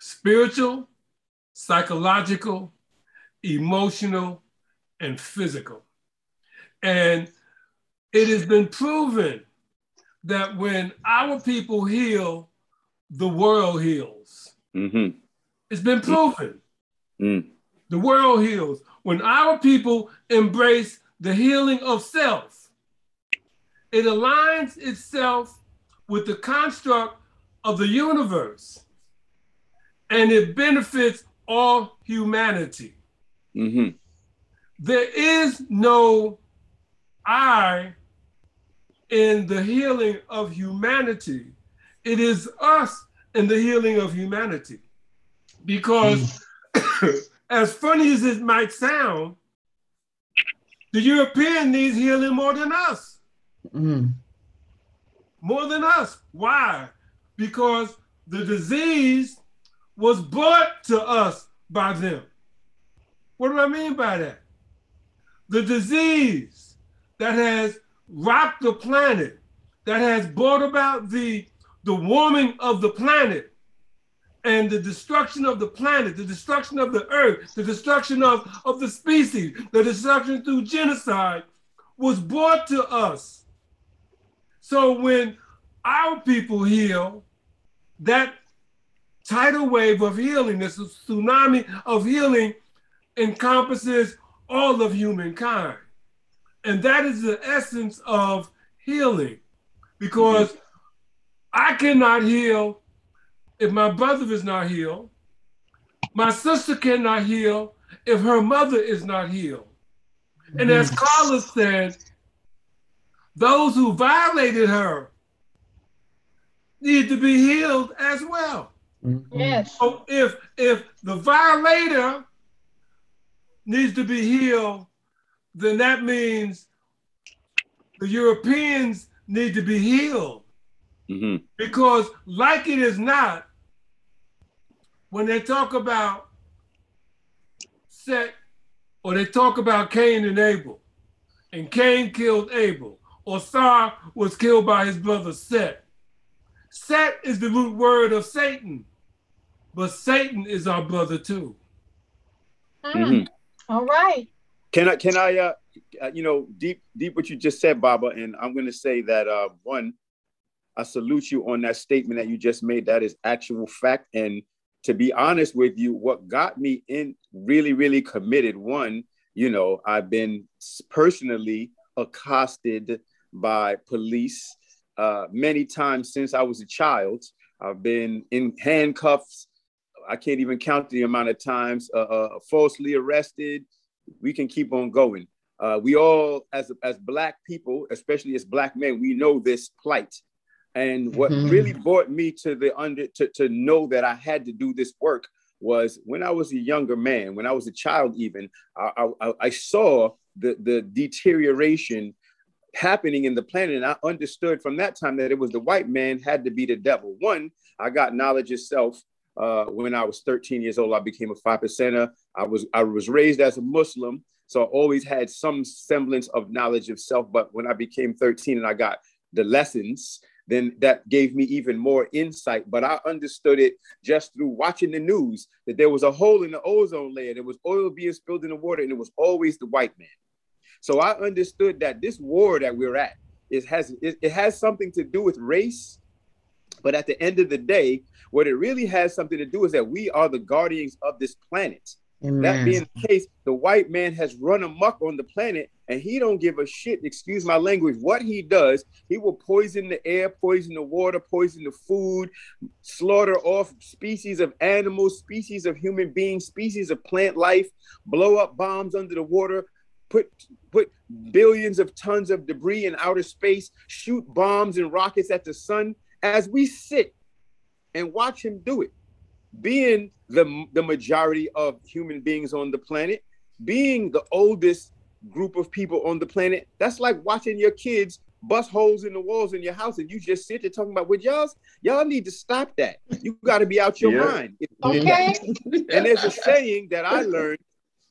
spiritual, psychological, emotional, and physical. And it has been proven that when our people heal, the world heals. Mm-hmm. It's been proven. Mm. The world heals. When our people embrace the healing of self, it aligns itself with the construct of the universe and it benefits all humanity. Mm-hmm. There is no I in the healing of humanity. It is us in the healing of humanity. Because, as funny as it might sound, the European needs healing more than us. Mm. More than us. Why? Because the disease was brought to us by them. What do I mean by that? The disease that has rocked the planet, that has brought about the, the warming of the planet, and the destruction of the planet, the destruction of the earth, the destruction of, of the species, the destruction through genocide was brought to us. So when our people heal, that tidal wave of healing, this tsunami of healing encompasses all of humankind. And that is the essence of healing because I cannot heal if my brother is not healed. My sister cannot heal if her mother is not healed. And as Carla said, those who violated her need to be healed as well. Mm-hmm. Yes. So if if the violator needs to be healed, then that means the Europeans need to be healed. Mm-hmm. Because, like it is not, when they talk about Set or they talk about Cain and Abel, and Cain killed Abel, or Sar was killed by his brother Set. Set is the root word of Satan, but Satan is our brother too. Mm. All right. Can I can I uh, uh, you know deep deep what you just said, Baba, and I'm going to say that uh, one, I salute you on that statement that you just made. That is actual fact, and to be honest with you, what got me in really really committed. One, you know, I've been personally accosted by police uh, many times since I was a child. I've been in handcuffs. I can't even count the amount of times uh, uh, falsely arrested. We can keep on going. Uh, we all, as as black people, especially as black men, we know this plight. And what Mhm. really brought me to the under to, to know that I had to do this work was when I was a younger man, when I was a child, even I, I, I saw the the deterioration happening in the planet, and I understood from that time that it was the white man had to be the devil. One, I got knowledge itself uh, when I was 13 years old. I became a five percenter. I was I was raised as a Muslim, so I always had some semblance of knowledge of self. But when I became 13 and I got the lessons, then that gave me even more insight. But I understood it just through watching the news that there was a hole in the ozone layer. There was oil being spilled in the water, and it was always the white man. So I understood that this war that we're at is has it, it has something to do with race, but at the end of the day, what it really has something to do is that we are the guardians of this planet. That being the case, the white man has run amok on the planet and he don't give a shit, excuse my language, what he does. He will poison the air, poison the water, poison the food, slaughter off species of animals, species of human beings, species of plant life, blow up bombs under the water, put put billions of tons of debris in outer space, shoot bombs and rockets at the sun as we sit and watch him do it being the, the majority of human beings on the planet, being the oldest group of people on the planet, that's like watching your kids bust holes in the walls in your house and you just sit there talking about, well, y'all, y'all need to stop that. You got to be out your Yeah. mind. Okay. And there's a saying that I learned.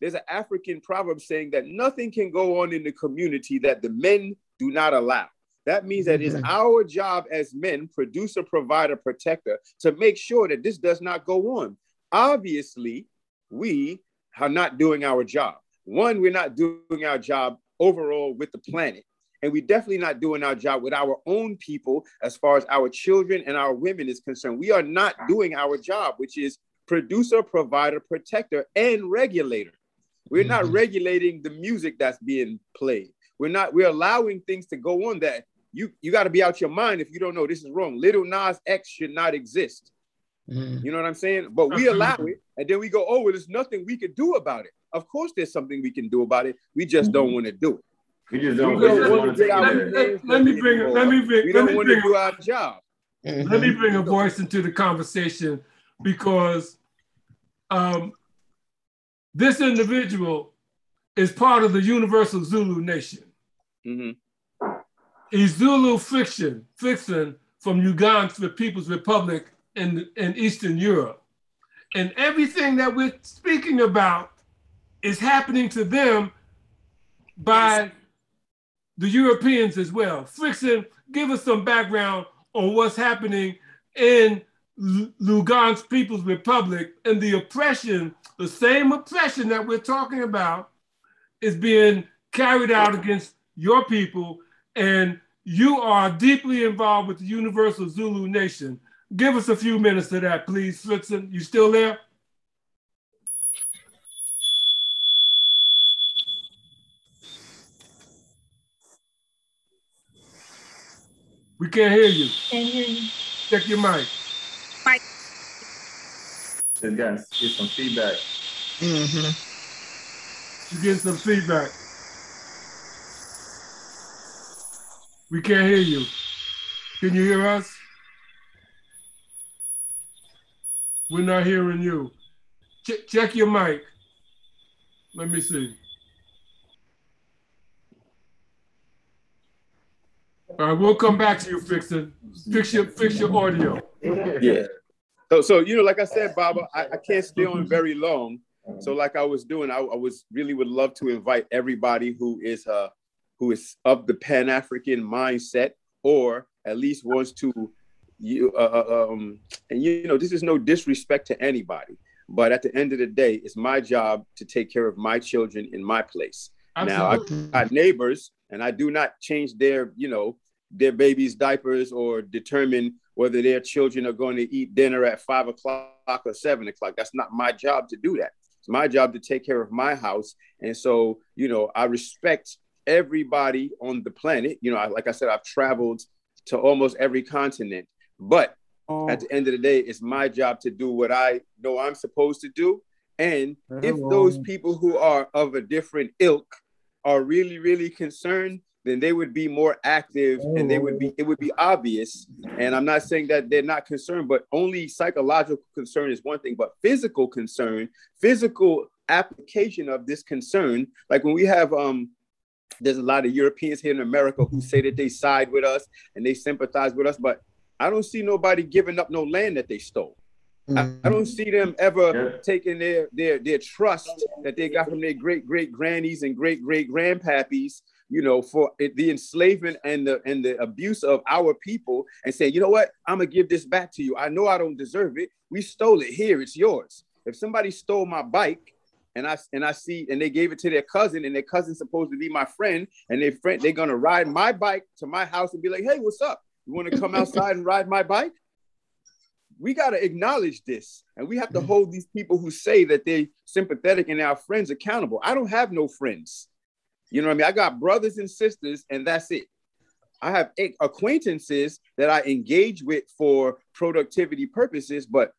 There's an African proverb saying that nothing can go on in the community that the men do not allow. That means that it's Mhm. our job as men, producer, provider, protector, to make sure that this does not go on. Obviously, we are not doing our job. One, we're not doing our job overall with the planet. And we're definitely not doing our job with our own people as far as our children and our women is concerned. We are not doing our job, which is producer, provider, protector, and regulator. We're not Mhm. regulating the music that's being played. We're not, we're allowing things to go on that you you got to be out your mind if you don't know this is wrong. Little Nas X should not exist. Mhm. You know what I'm saying? But we allow it, and then we go, oh, well, there's nothing we could do about it. Of course, there's something we can do about it. We just don't want to do it. We just don't, we don't want want to to get take our it Let- let me bring- let me bring- We let don't me want to bring- do our job. Let me bring a voice into the conversation because um, this individual is part of the Universal Zulu Nation. Mhm. He's Zulu fiction, fiction from Uganda, the People's Republic in, in Eastern Europe. And everything that we're speaking about is happening to them by the Europeans as well. Friction, give us some background on what's happening in Lugansk People's Republic and the oppression, the same oppression that we're talking about, is being carried out against your people. And you are deeply involved with the Universal Zulu Nation. Give us a few minutes of that, please, Fritzen. You still there? We can't hear you. Can't hear you. Check your mic. Mic. Let's get, get some feedback. Mm-hmm. You're getting some feedback. We can't hear you. Can you hear us? We're not hearing you. Ch- check your mic. Let me see. All right, we'll come back to you, Fixin. Fix your fix your audio. Yeah. So, so you know, like I said, Baba, I, I can't stay on very long. So, like I was doing, I, I was really would love to invite everybody who is uh who is of the Pan African mindset, or at least wants to you uh, uh, um and you know this is no disrespect to anybody, but at the end of the day, it's my job to take care of my children in my place. Now I have got neighbors, and I do not change their, you know, their babies' diapers or determine whether their children are going to eat dinner at five o'clock or seven o'clock. That's not my job to do that. It's my job to take care of my house. And so, you know, I respect everybody on the planet. You know, I, like I said, I've traveled to almost every continent, but at the end of the day, it's my job to do what I know I'm supposed to do. And if those people who are of a different ilk are really, really concerned, then they would be more active and they would be, it would be obvious. And I'm not saying that they're not concerned, but only psychological concern is one thing, but physical concern, physical application of this concern, like when we have, um, there's a lot of Europeans here in America who say that they side with us and they sympathize with us, but I don't see nobody giving up no land that they stole. I, I don't see them ever Yeah. taking their their their trust that they got from their great great grannies and great great grandpappies, you know, for it, the enslavement and the and the abuse of our people, and say, you know what, I'm gonna give this back to you. I know I don't deserve it. We stole it. Here, it's yours. If somebody stole my bike, and I and I see, and they gave it to their cousin, and their cousin's supposed to be my friend, and their friend, they're gonna ride my bike to my house and be like, hey, what's up? You want to come outside and ride my bike? we got to acknowledge this and we have to hold these people who say that they're sympathetic and our friends accountable i don't have no friends you know what i mean i got brothers and sisters and that's it i have acquaintances that i engage with for productivity purposes but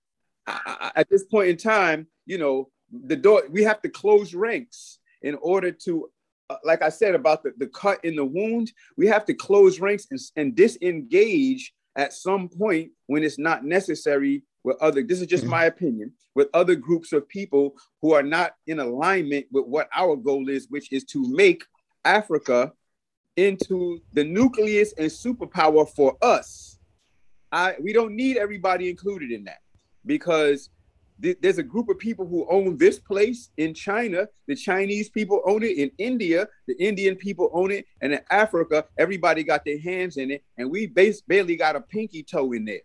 I, I- at this point in time you know the door we have to close ranks in order to uh, like i said about the, the cut in the wound we have to close ranks and, and disengage at some point when it's not necessary with other this is just my opinion with other groups of people who are not in alignment with what our goal is which is to make africa into the nucleus and superpower for us. I we don't need everybody included in that because th- there's a group of people who own this place in China. The Chinese people own it in India. The Indian people own it, and in Africa, everybody got their hands in it, and we base, barely got a pinky toe in there.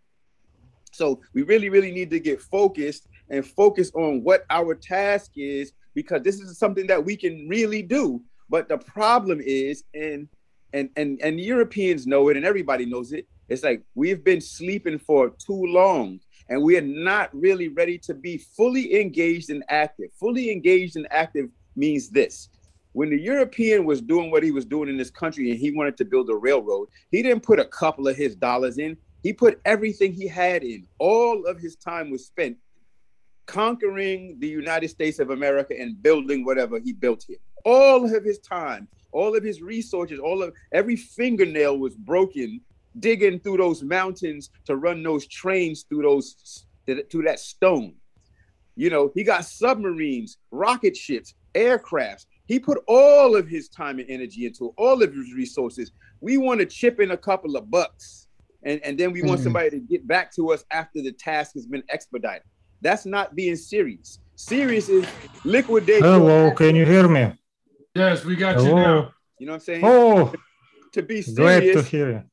So we really, really need to get focused and focus on what our task is, because this is something that we can really do. But the problem is, and and and and Europeans know it, and everybody knows it. It's like we've been sleeping for too long and we are not really ready to be fully engaged and active. Fully engaged and active means this. When the European was doing what he was doing in this country and he wanted to build a railroad, he didn't put a couple of his dollars in. He put everything he had in. All of his time was spent conquering the United States of America and building whatever he built here. All of his time, all of his resources, all of every fingernail was broken digging through those mountains to run those trains through those through that stone. You know, he got submarines, rocket ships, aircrafts. He put all of his time and energy into all of his resources. We want to chip in a couple of bucks, and, and then we want Mhm. somebody to get back to us after the task has been expedited. That's not being serious. Serious is liquidate. your Hello, assets. can you hear me? Yes, we got you Hello. now. You know what I'm saying? Oh, to be serious. glad to serious, hear you.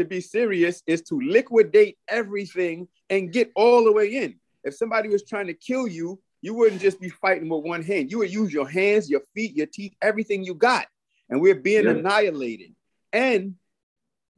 To be serious is to liquidate everything and get all the way in. If somebody was trying to kill you, you wouldn't just be fighting with one hand. You would use your hands, your feet, your teeth, everything you got. And we're being yeah. annihilated. And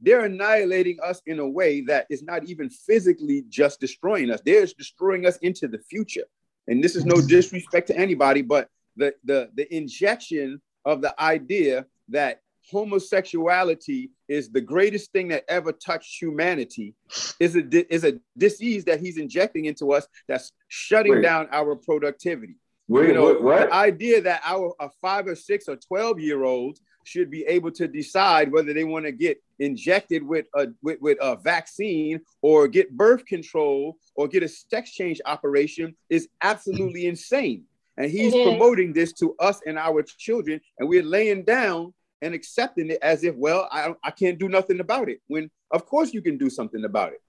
they're annihilating us in a way that is not even physically just destroying us. They're destroying us into the future. And this is no disrespect to anybody, but the, the, the injection of the idea that homosexuality is the greatest thing that ever touched humanity is a is a disease that he's injecting into us that's shutting Wait. down our productivity. Wait, you know, what, what? The idea that our a five or six or 12 year old should be able to decide whether they want to get injected with a with, with a vaccine or get birth control or get a sex change operation is absolutely insane. And he's promoting this to us and our children, and we're laying down and accepting it as if, well, I, I can't do nothing about it. When, of course, you can do something about it.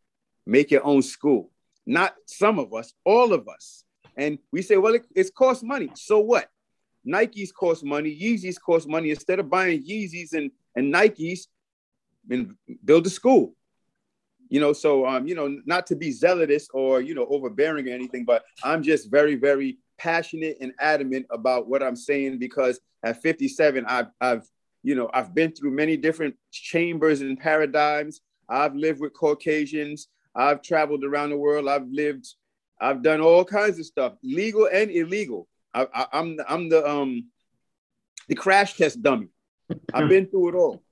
Make your own school. Not some of us, all of us. And we say, well, it, it's cost money. So what? Nikes cost money, Yeezys cost money. Instead of buying Yeezys and, and Nikes, and build a school. You know, so um, you know, not to be zealous or you know overbearing or anything, but I'm just very, very passionate and adamant about what I'm saying because at 57, I've I've you know, I've been through many different chambers and paradigms. I've lived with Caucasians. I've traveled around the world. I've lived, I've done all kinds of stuff, legal and illegal. I, I, I'm the, I'm the um the crash test dummy. I've been through it all.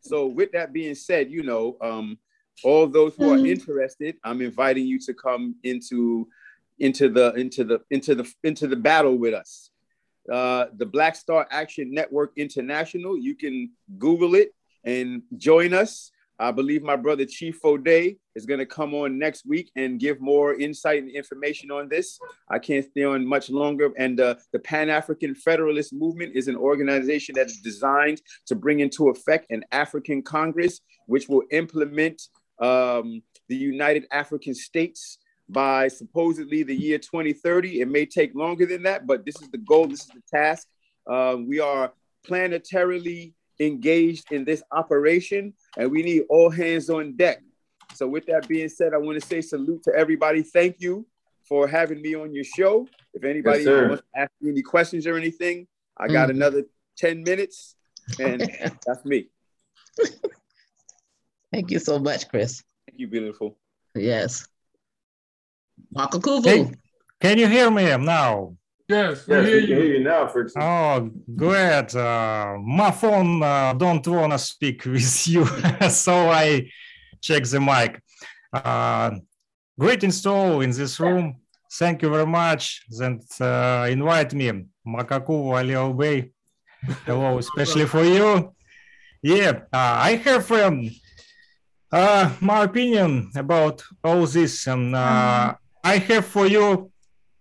So with that being said, you know, um, all those who are interested, I'm inviting you to come into into the into the into the into the battle with us uh, the Black Star Action Network International. You can Google it and join us. I believe my brother Chief Fode is going to come on next week and give more insight and information on this. I can't stay on much longer. And uh, the Pan African Federalist Movement is an organization that is designed to bring into effect an African Congress, which will implement um, the United African States by supposedly the year 2030. It may take longer than that, but this is the goal, this is the task. Uh, we are planetarily engaged in this operation, and we need all hands on deck. So, with that being said, I want to say salute to everybody. Thank you for having me on your show. If anybody yes, wants to ask me any questions or anything, I got mm. another 10 minutes, and that's me. Thank you so much, Chris. Thank you, beautiful. Yes. Makakuvu. can you hear me now? Yes, we yes, hear, you. hear you now, for Oh, great. Uh, my phone uh, don't want to speak with you, so I check the mic. Uh, great install in this room. Thank you very much that uh, invite me. Makakuvu Alio Bay. Hello, especially for you. Yeah, uh, I have um, uh, my opinion about all this. And uh, mm-hmm. I have for you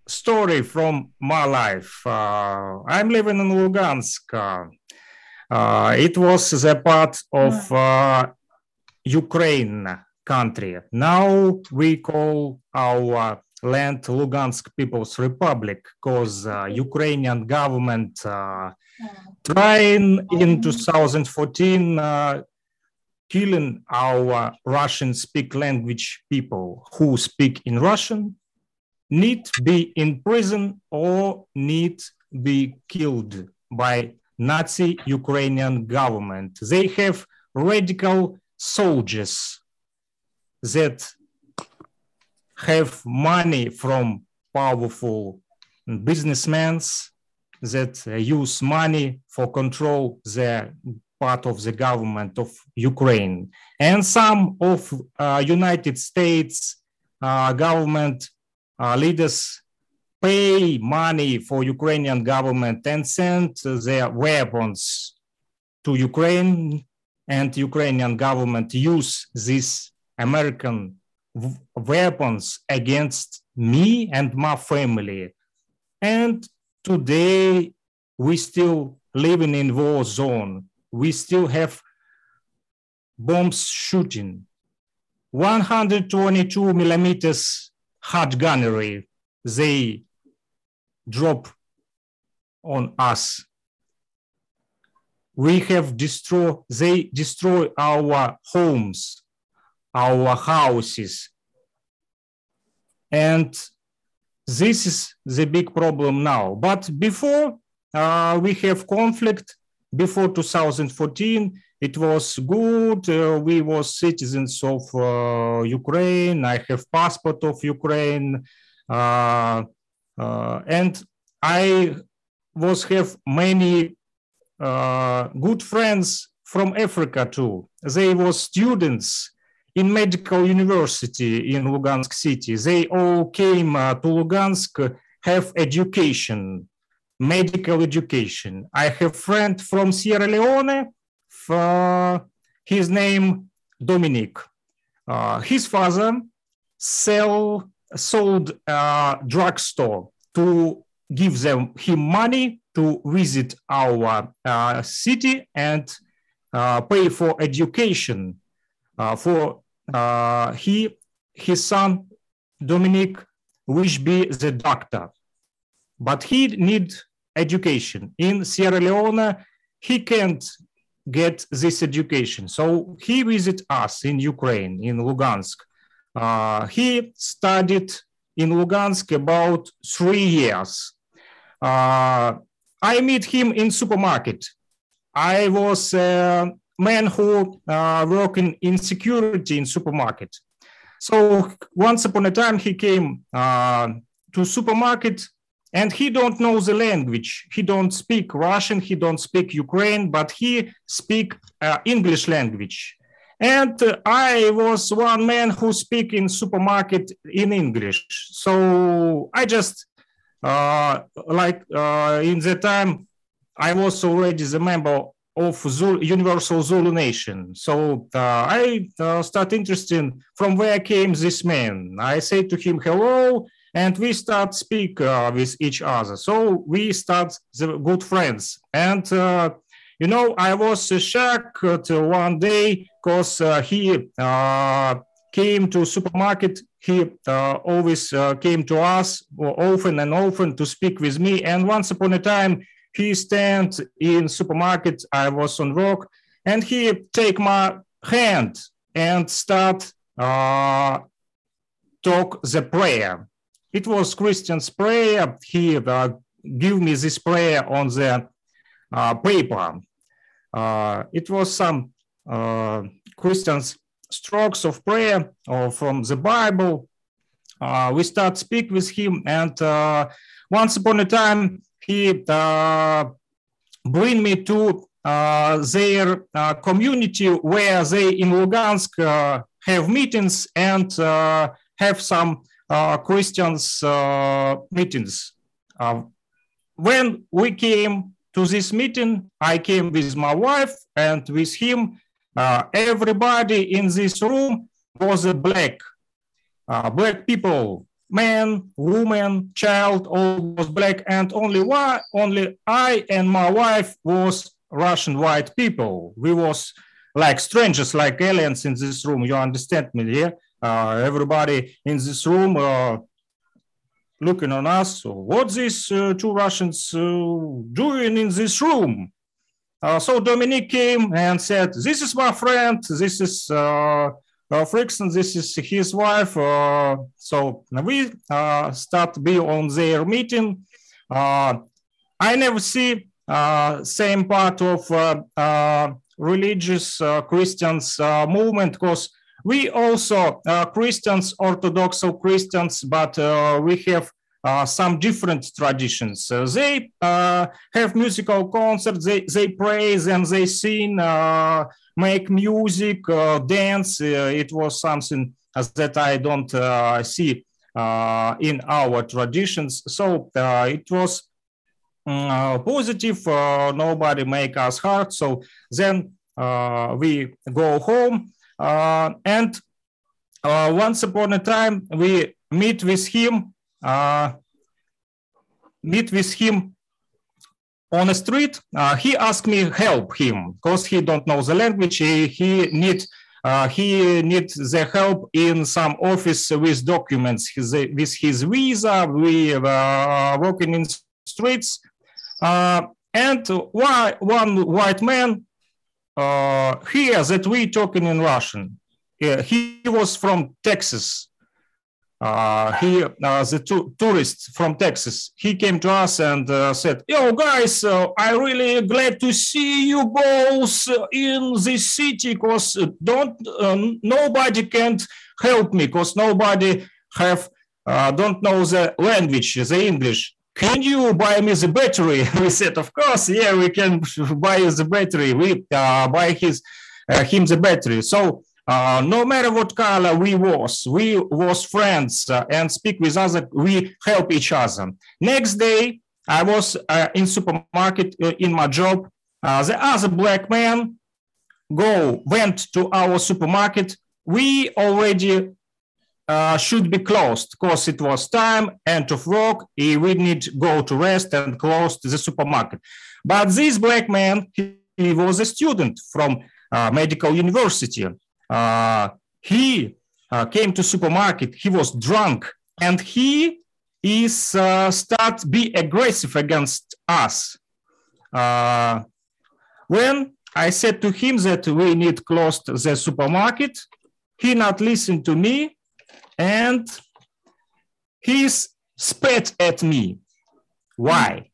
story from my life. Uh, I'm living in Lugansk. Uh, it was the part of mm. uh, Ukraine country. Now we call our land Lugansk People's Republic because uh, Ukrainian government uh, trying in 2014 uh, killing our Russian speak language people who speak in Russian need be in prison or need be killed by Nazi Ukrainian government. They have radical soldiers that have money from powerful businessmen that use money for control their part of the government of Ukraine. And some of uh, United States uh, government uh, leaders pay money for Ukrainian government and send their weapons to Ukraine and Ukrainian government use these American weapons against me and my family. And today we still living in war zone we still have bombs shooting. 122 millimeters hard gunnery they drop on us. We have destroy, they destroy our homes, our houses. And this is the big problem now. But before uh, we have conflict, before 2014, it was good. Uh, we were citizens of uh, Ukraine. I have passport of Ukraine. Uh, uh, and I was have many uh, good friends from Africa too. They were students in medical university in Lugansk city. They all came uh, to Lugansk, have education, medical education. I have friend from Sierra Leone, his name Dominic. Uh, his father sell sold a drugstore to give them him money to visit our uh, city and uh, pay for education uh, for uh, he his son Dominic wish be the doctor, but he need education in Sierra Leone. He can't get this education, so he visit us in Ukraine in Lugansk. Uh, he studied in Lugansk about three years. Uh, I meet him in supermarket. I was a man who uh, working in security in supermarket. So once upon a time he came uh, to supermarket and he don't know the language. He don't speak Russian. He don't speak Ukraine, but he speak uh, English language. And uh, I was one man who speak in supermarket in English. So I just uh, like uh, in the time I was already the member of Universal Zulu Nation. So uh, I uh, start interested from where came this man. I say to him hello, and we start speak uh, with each other. So we start the good friends. And uh, you know, I was shocked one day because uh, he uh, came to supermarket. He always came to us often and often to speak with me. And once upon a time, he stand in supermarket. I was on work, and he take my hand and start uh, talk the prayer. It was Christian's prayer. He uh, give me this prayer on the uh, paper. Uh, it was some uh, Christians strokes of prayer or from the Bible. Uh, we start speak with him, and once upon a time he uh, bring me to uh, their uh, community where they in Lugansk have meetings and have some Christians meetings. when we came to this meeting, I came with my wife and with him. Uh, everybody in this room was a black, uh, black people man, woman, child, all was black, and only one, only I and my wife was Russian white people. We was like strangers, like aliens in this room. You understand me? Yeah. Uh, everybody in this room uh, looking on us. What these uh, two Russians uh, doing in this room? Uh, so Dominic came and said, "This is my friend. This is." Uh, uh, Frickson, this is his wife. So we start be on their meeting. I never see same part of religious Christians movement because we also Christians, Orthodox Christians, but we have uh, some different traditions. Uh, they uh, have musical concerts, they, they praise and they sing make music, uh, dance. Uh, it was something that I don't uh, see in our traditions. So it was mm, positive. nobody make us hurt. So then we go home and once upon a time we meet with him uh, meet with him on the street, uh, he asked me help him because he don't know the language. He, he need uh, he needs the help in some office with documents. His, with his visa, we uh, working in streets, uh, and why one white man uh, hears that we talking in Russian. he was from Texas. Uh, he, uh, the tourist from Texas, he came to us and uh, said, "Yo, guys, uh, I really glad to see you both in this city. Cause don't nobody can't help me. Cause nobody have don't know the language, the English. Can you buy me the battery?" we said, "Of course, yeah, we can buy you the battery. We buy his him the battery." So uh, no matter what color we was, we was friends uh, and speak with other, we help each other. Next day, I was uh, in supermarket uh, in my job. Uh, the other black man go went to our supermarket. We already uh, should be closed because it was time, end of work. he would need to go to rest and close the supermarket. But this black man, he, he was a student from medical university uh, he uh, came to supermarket. He was drunk, and he is uh, start be aggressive against us. Uh, when I said to him that we need closed the supermarket, he not listened to me, and he spat at me. Why?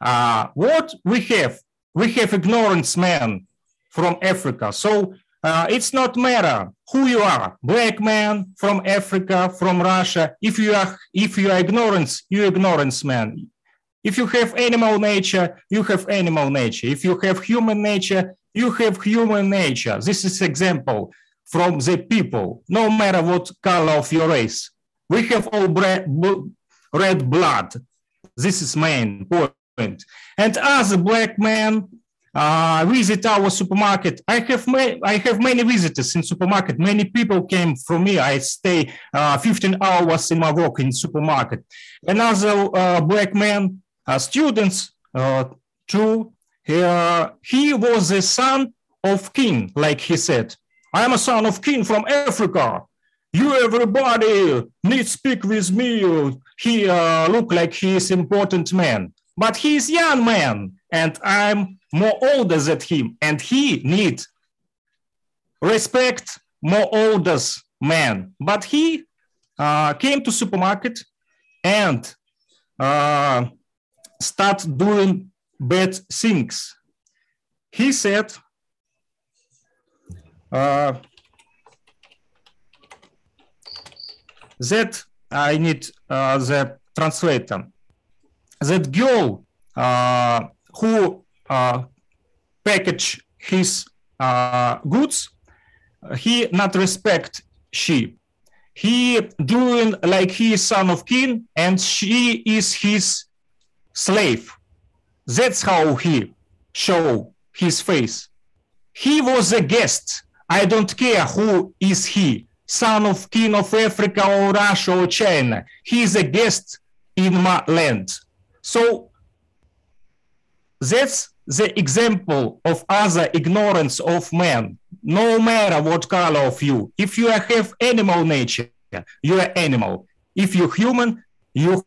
Uh, what we have? We have ignorance man from Africa. So uh, it's not matter who you are, black man from Africa, from Russia. If you are, if you are ignorance, you ignorance man. If you have animal nature, you have animal nature. If you have human nature, you have human nature. This is example from the people, no matter what color of your race. We have all red blood. This is main point. And as a black man, uh, visit our supermarket. I have ma- I have many visitors in supermarket. Many people came from me. I stay uh, 15 hours in my work in supermarket. Another uh, black man, uh, students uh, too. Uh, he was the son of king, like he said. I am a son of king from Africa. You everybody need speak with me. He look like he is important man, but he is young man, and I'm more older than him, and he need respect more older man. But he uh, came to supermarket and uh, start doing bad things. He said, uh, that I need uh, the translator. That girl uh, who uh, package his uh, goods, he not respect she. He doing like he is son of king and she is his slave. That's how he show his face. He was a guest. I don't care who is he, son of king of Africa or Russia or China. He is a guest in my land. So that's the example of other ignorance of man, no matter what color of you. If you have animal nature, you are animal. If you human, you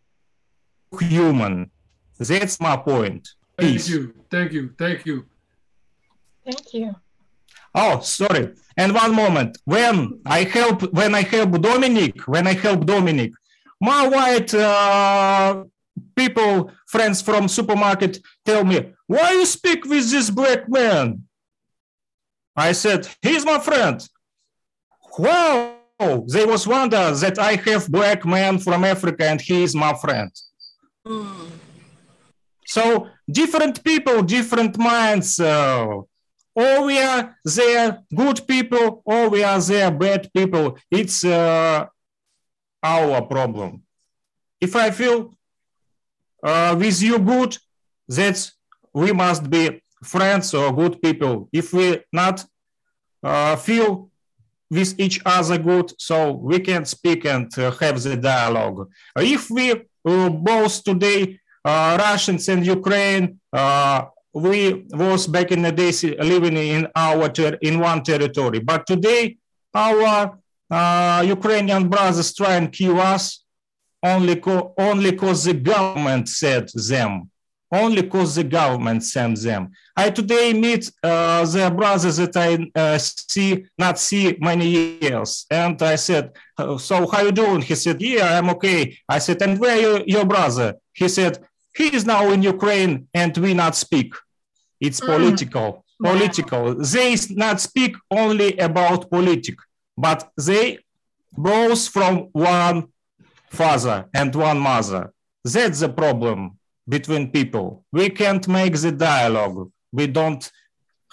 human. That's my point. Peace. Thank you. Thank you. Thank you. Thank you. Oh, sorry. And one moment. When I help, when I help Dominic, when I help Dominic, my white uh, people, friends from supermarket tell me, why you speak with this black man? I said, he's my friend. Wow, they was wonder that I have black man from Africa and he is my friend. Mm. So different people, different minds. Uh, or we are there good people, or we are there bad people. It's uh, our problem. If I feel uh, with you good, that we must be friends or good people. If we not uh, feel with each other good, so we can speak and uh, have the dialogue. If we uh, both today, uh, Russians and Ukraine, we was back in the days living in our in one territory, but today our Ukrainian brothers try and kill us only co- only because the government said them. only because the government sends them. I today meet uh, the brothers that I uh, see not see many years, and I said, "So how you doing?" He said, "Yeah, I'm okay." I said, "And where you, your brother?" He said, "He is now in Ukraine, and we not speak. It's mm. political, political. They not speak only about politics, but they both from one father and one mother. That's the problem between people. We can't make the dialogue. We don't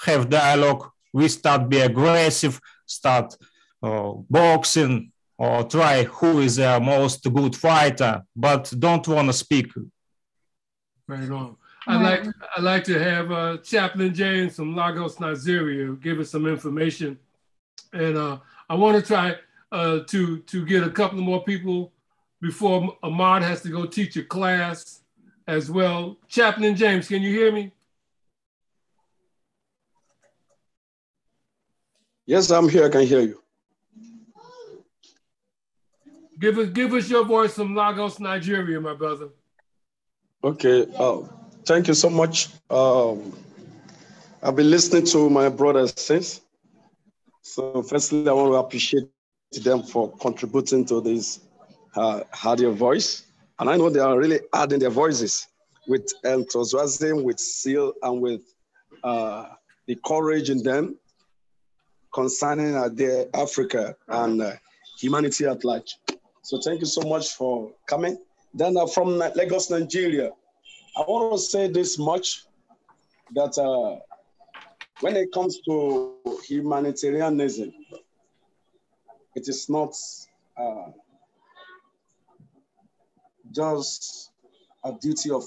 have dialogue. We start be aggressive, start uh, boxing, or try who is the most good fighter, but don't want to speak. Right on. I'd like I'd like to have uh, Chaplain James from Lagos, Nigeria, give us some information, and uh, I want to try uh, to to get a couple more people before Ahmad has to go teach a class as well. Chaplain James, can you hear me? Yes, I'm here. I can hear you. Give us give us your voice from Lagos, Nigeria, my brother. Okay. Uh, thank you so much. Um, I've been listening to my brothers since. So firstly, I want to appreciate them for contributing to this uh, audio voice. And I know they are really adding their voices with enthusiasm, with zeal, and with uh, the courage in them concerning uh, their Africa and uh, humanity at large. So thank you so much for coming. Then uh, from Lagos, Nigeria, I want to say this much that uh, when it comes to humanitarianism, it is not uh, just a duty of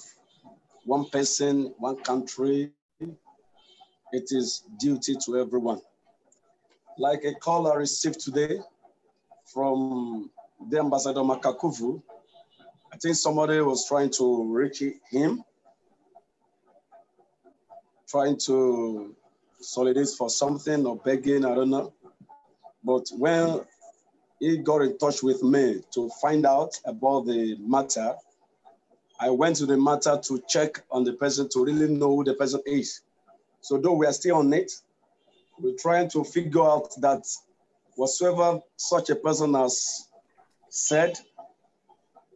one person, one country. It is duty to everyone. Like a call I received today from the ambassador Makakuvu, think somebody was trying to reach him, trying to solidate for something or begging, I don't know. But when he got in touch with me to find out about the matter. I went to the matter to check on the person to really know who the person is. So though we are still on it, we're trying to figure out that whatsoever such a person has said,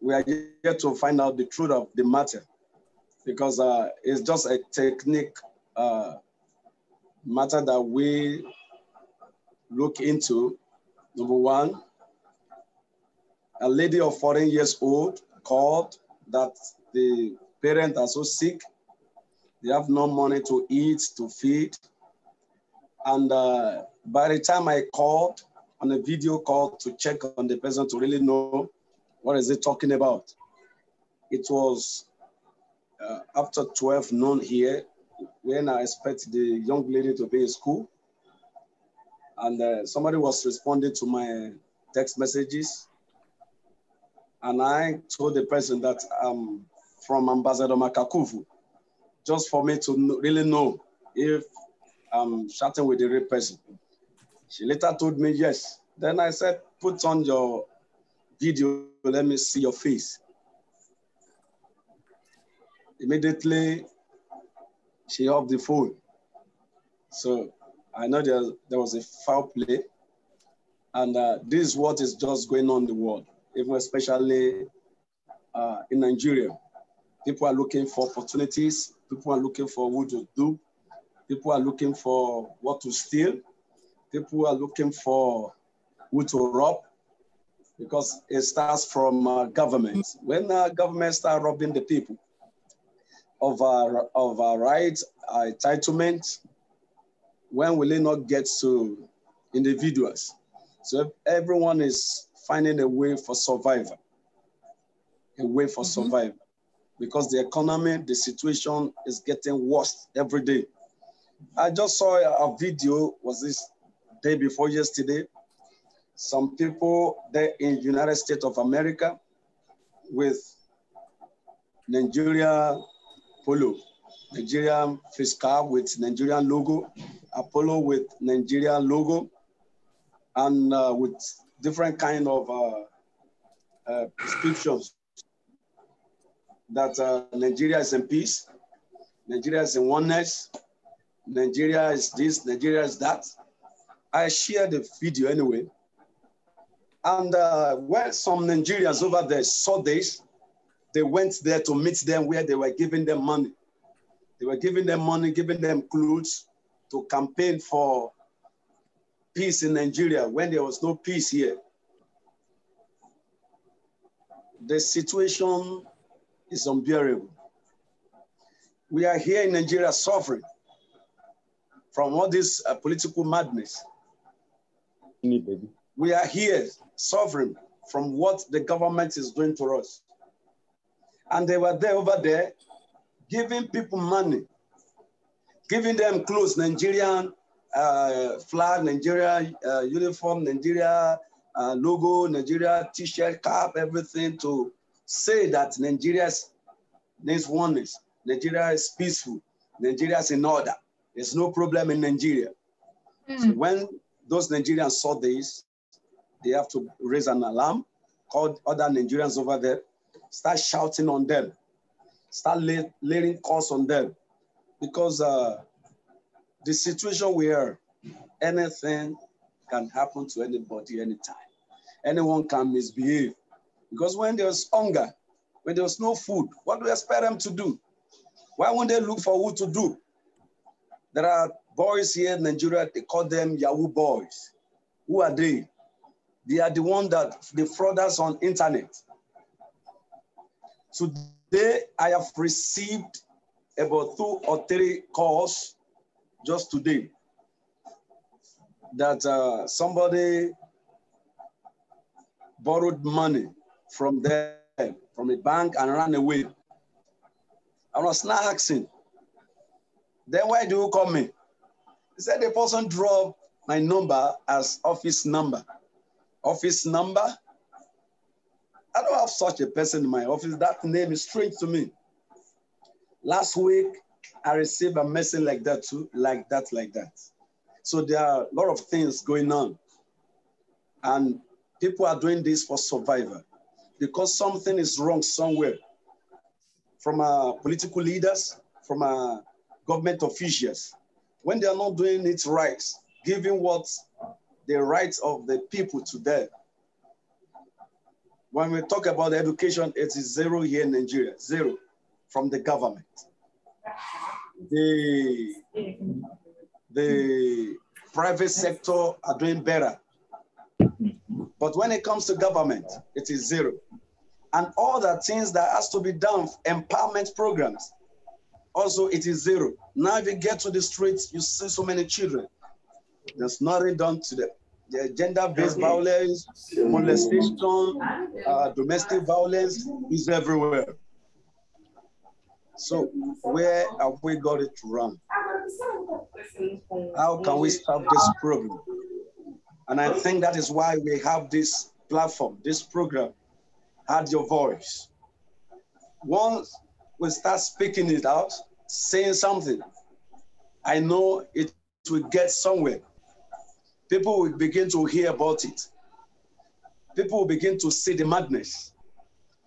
we are yet to find out the truth of the matter because uh, it's just a technique uh, matter that we look into. Number one, a lady of 14 years old called that the parents are so sick, they have no money to eat, to feed. And uh, by the time I called on a video call to check on the person to really know what is it talking about, it was uh, after 12 noon here when I expect the young lady to be in school. And uh, somebody was responding to my text messages and I told the person that I'm from Ambassador Makakuvu, just for me to really know if I'm chatting with the real person. She later told me yes. Then I said, put on your video, let me see your face. Immediately, she off the phone. So I know there, there was a foul play. And uh, this is what is just going on in the world even especially uh, in Nigeria. People are looking for opportunities. People are looking for what to do. People are looking for what to steal. People are looking for who to rob because it starts from uh, government. When uh, government start robbing the people of our, of our rights, our entitlement, when will it not get to individuals? So everyone is finding a way for survival, a way for mm-hmm. survival, because the economy, the situation is getting worse every day. I just saw a video, was this day before yesterday? Some people there in United States of America with Nigeria polo, Nigerian fiscal with Nigerian logo, Apollo with Nigerian logo, and uh, with different kind of uh, uh, prescriptions that uh, Nigeria is in peace, Nigeria is in oneness. Nigeria is this, Nigeria is that. I share the video anyway. And uh, when some Nigerians over there saw this, they went there to meet them where they were giving them money. They were giving them money, giving them clothes to campaign for peace in Nigeria when there was no peace here. The situation is unbearable. We are here in Nigeria suffering from all this uh, political madness. We are here suffering from what the government is doing to us. And they were there over there giving people money, giving them clothes, Nigerian uh, flag, Nigeria uh, uniform, Nigeria uh, logo, Nigeria t-shirt, cap, everything to say that Nigeria needs oneness. Nigeria is peaceful. Nigeria is in order. There's no problem in Nigeria. Mm. So when those Nigerians saw this, they have to raise an alarm, call other Nigerians over there, start shouting on them, start lay, laying calls on them. Because uh, the situation we are, anything can happen to anybody anytime. Anyone can misbehave. Because when there's hunger, when there's no food, what do you expect them to do? Why won't they look for what to do? There are boys here in Nigeria, they call them Yahoo boys. Who are they? They are the one that the frauders on internet. Today, I have received about two or three calls just today that uh, somebody borrowed money from them, from a bank and ran away. I was not asking, then why do you call me? He said the person dropped my number as office number. Office number? I don't have such a person in my office. That name is strange to me. Last week, I received a message like that too, like that, like that. So there are a lot of things going on. And people are doing this for survival because something is wrong somewhere from our political leaders, from our government officials. When they are not doing it right, giving what the rights of the people to them. When we talk about education, it is zero here in Nigeria, zero from the government the, the private sector are doing better. But when it comes to government, it is zero. And all the things that has to be done, empowerment programs, also it is zero. Now if you get to the streets, you see so many children. There's nothing done to them. The gender-based violence, molestation, uh, domestic violence is everywhere. So where have we got it wrong? How can we stop this problem? And I think that is why we have this platform, this program, Add Your Voice. Once we start speaking it out, saying something, I know it will get somewhere. People will begin to hear about it. People will begin to see the madness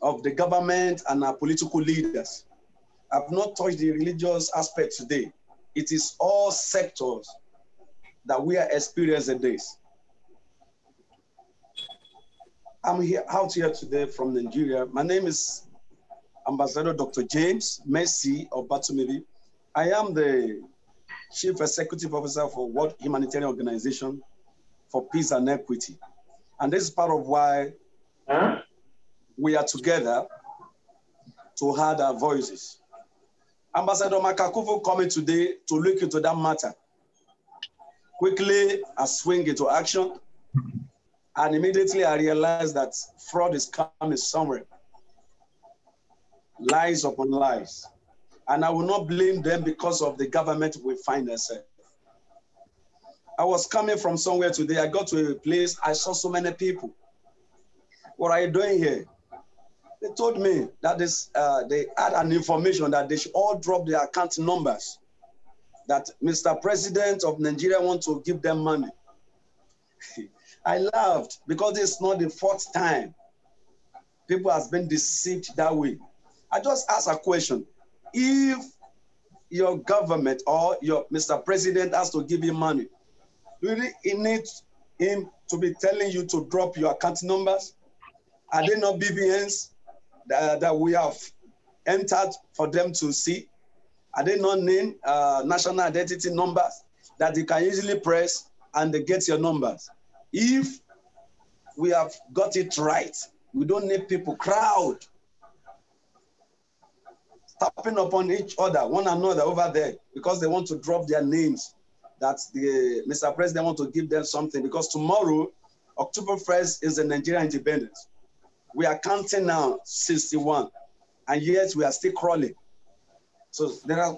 of the government and our political leaders. I've not touched the religious aspect today. It is all sectors that we are experiencing this. I'm here out here today from Nigeria. My name is Ambassador Dr. James Mercy of Batumibi. I am the Chief Executive Officer for World Humanitarian Organization for Peace and Equity. And this is part of why huh? we are together to add our voices. Ambassador Makakufu coming today to look into that matter. Quickly, I swing into action. And immediately I realized that fraud is coming somewhere. Lies upon lies. And I will not blame them because of the government we find ourselves. I was coming from somewhere today. I got to a place, I saw so many people. What are you doing here? They told me that this, uh, they had an information that they should all drop their account numbers. That Mr. President of Nigeria want to give them money. I laughed because it's not the fourth time people has been deceived that way. I just asked a question. If your government or your Mr. President has to give you money, really he needs him to be telling you to drop your account numbers? Are they not BVNs that, that we have entered for them to see? Are they not named uh, national identity numbers that you can easily press and they get your numbers? If we have got it right, we don't need people crowd tapping upon each other, one another over there, because they want to drop their names. That the Mr. President want to give them something because tomorrow, October 1st, is the Nigerian independence. We are counting now 61, and yet we are still crawling. So there are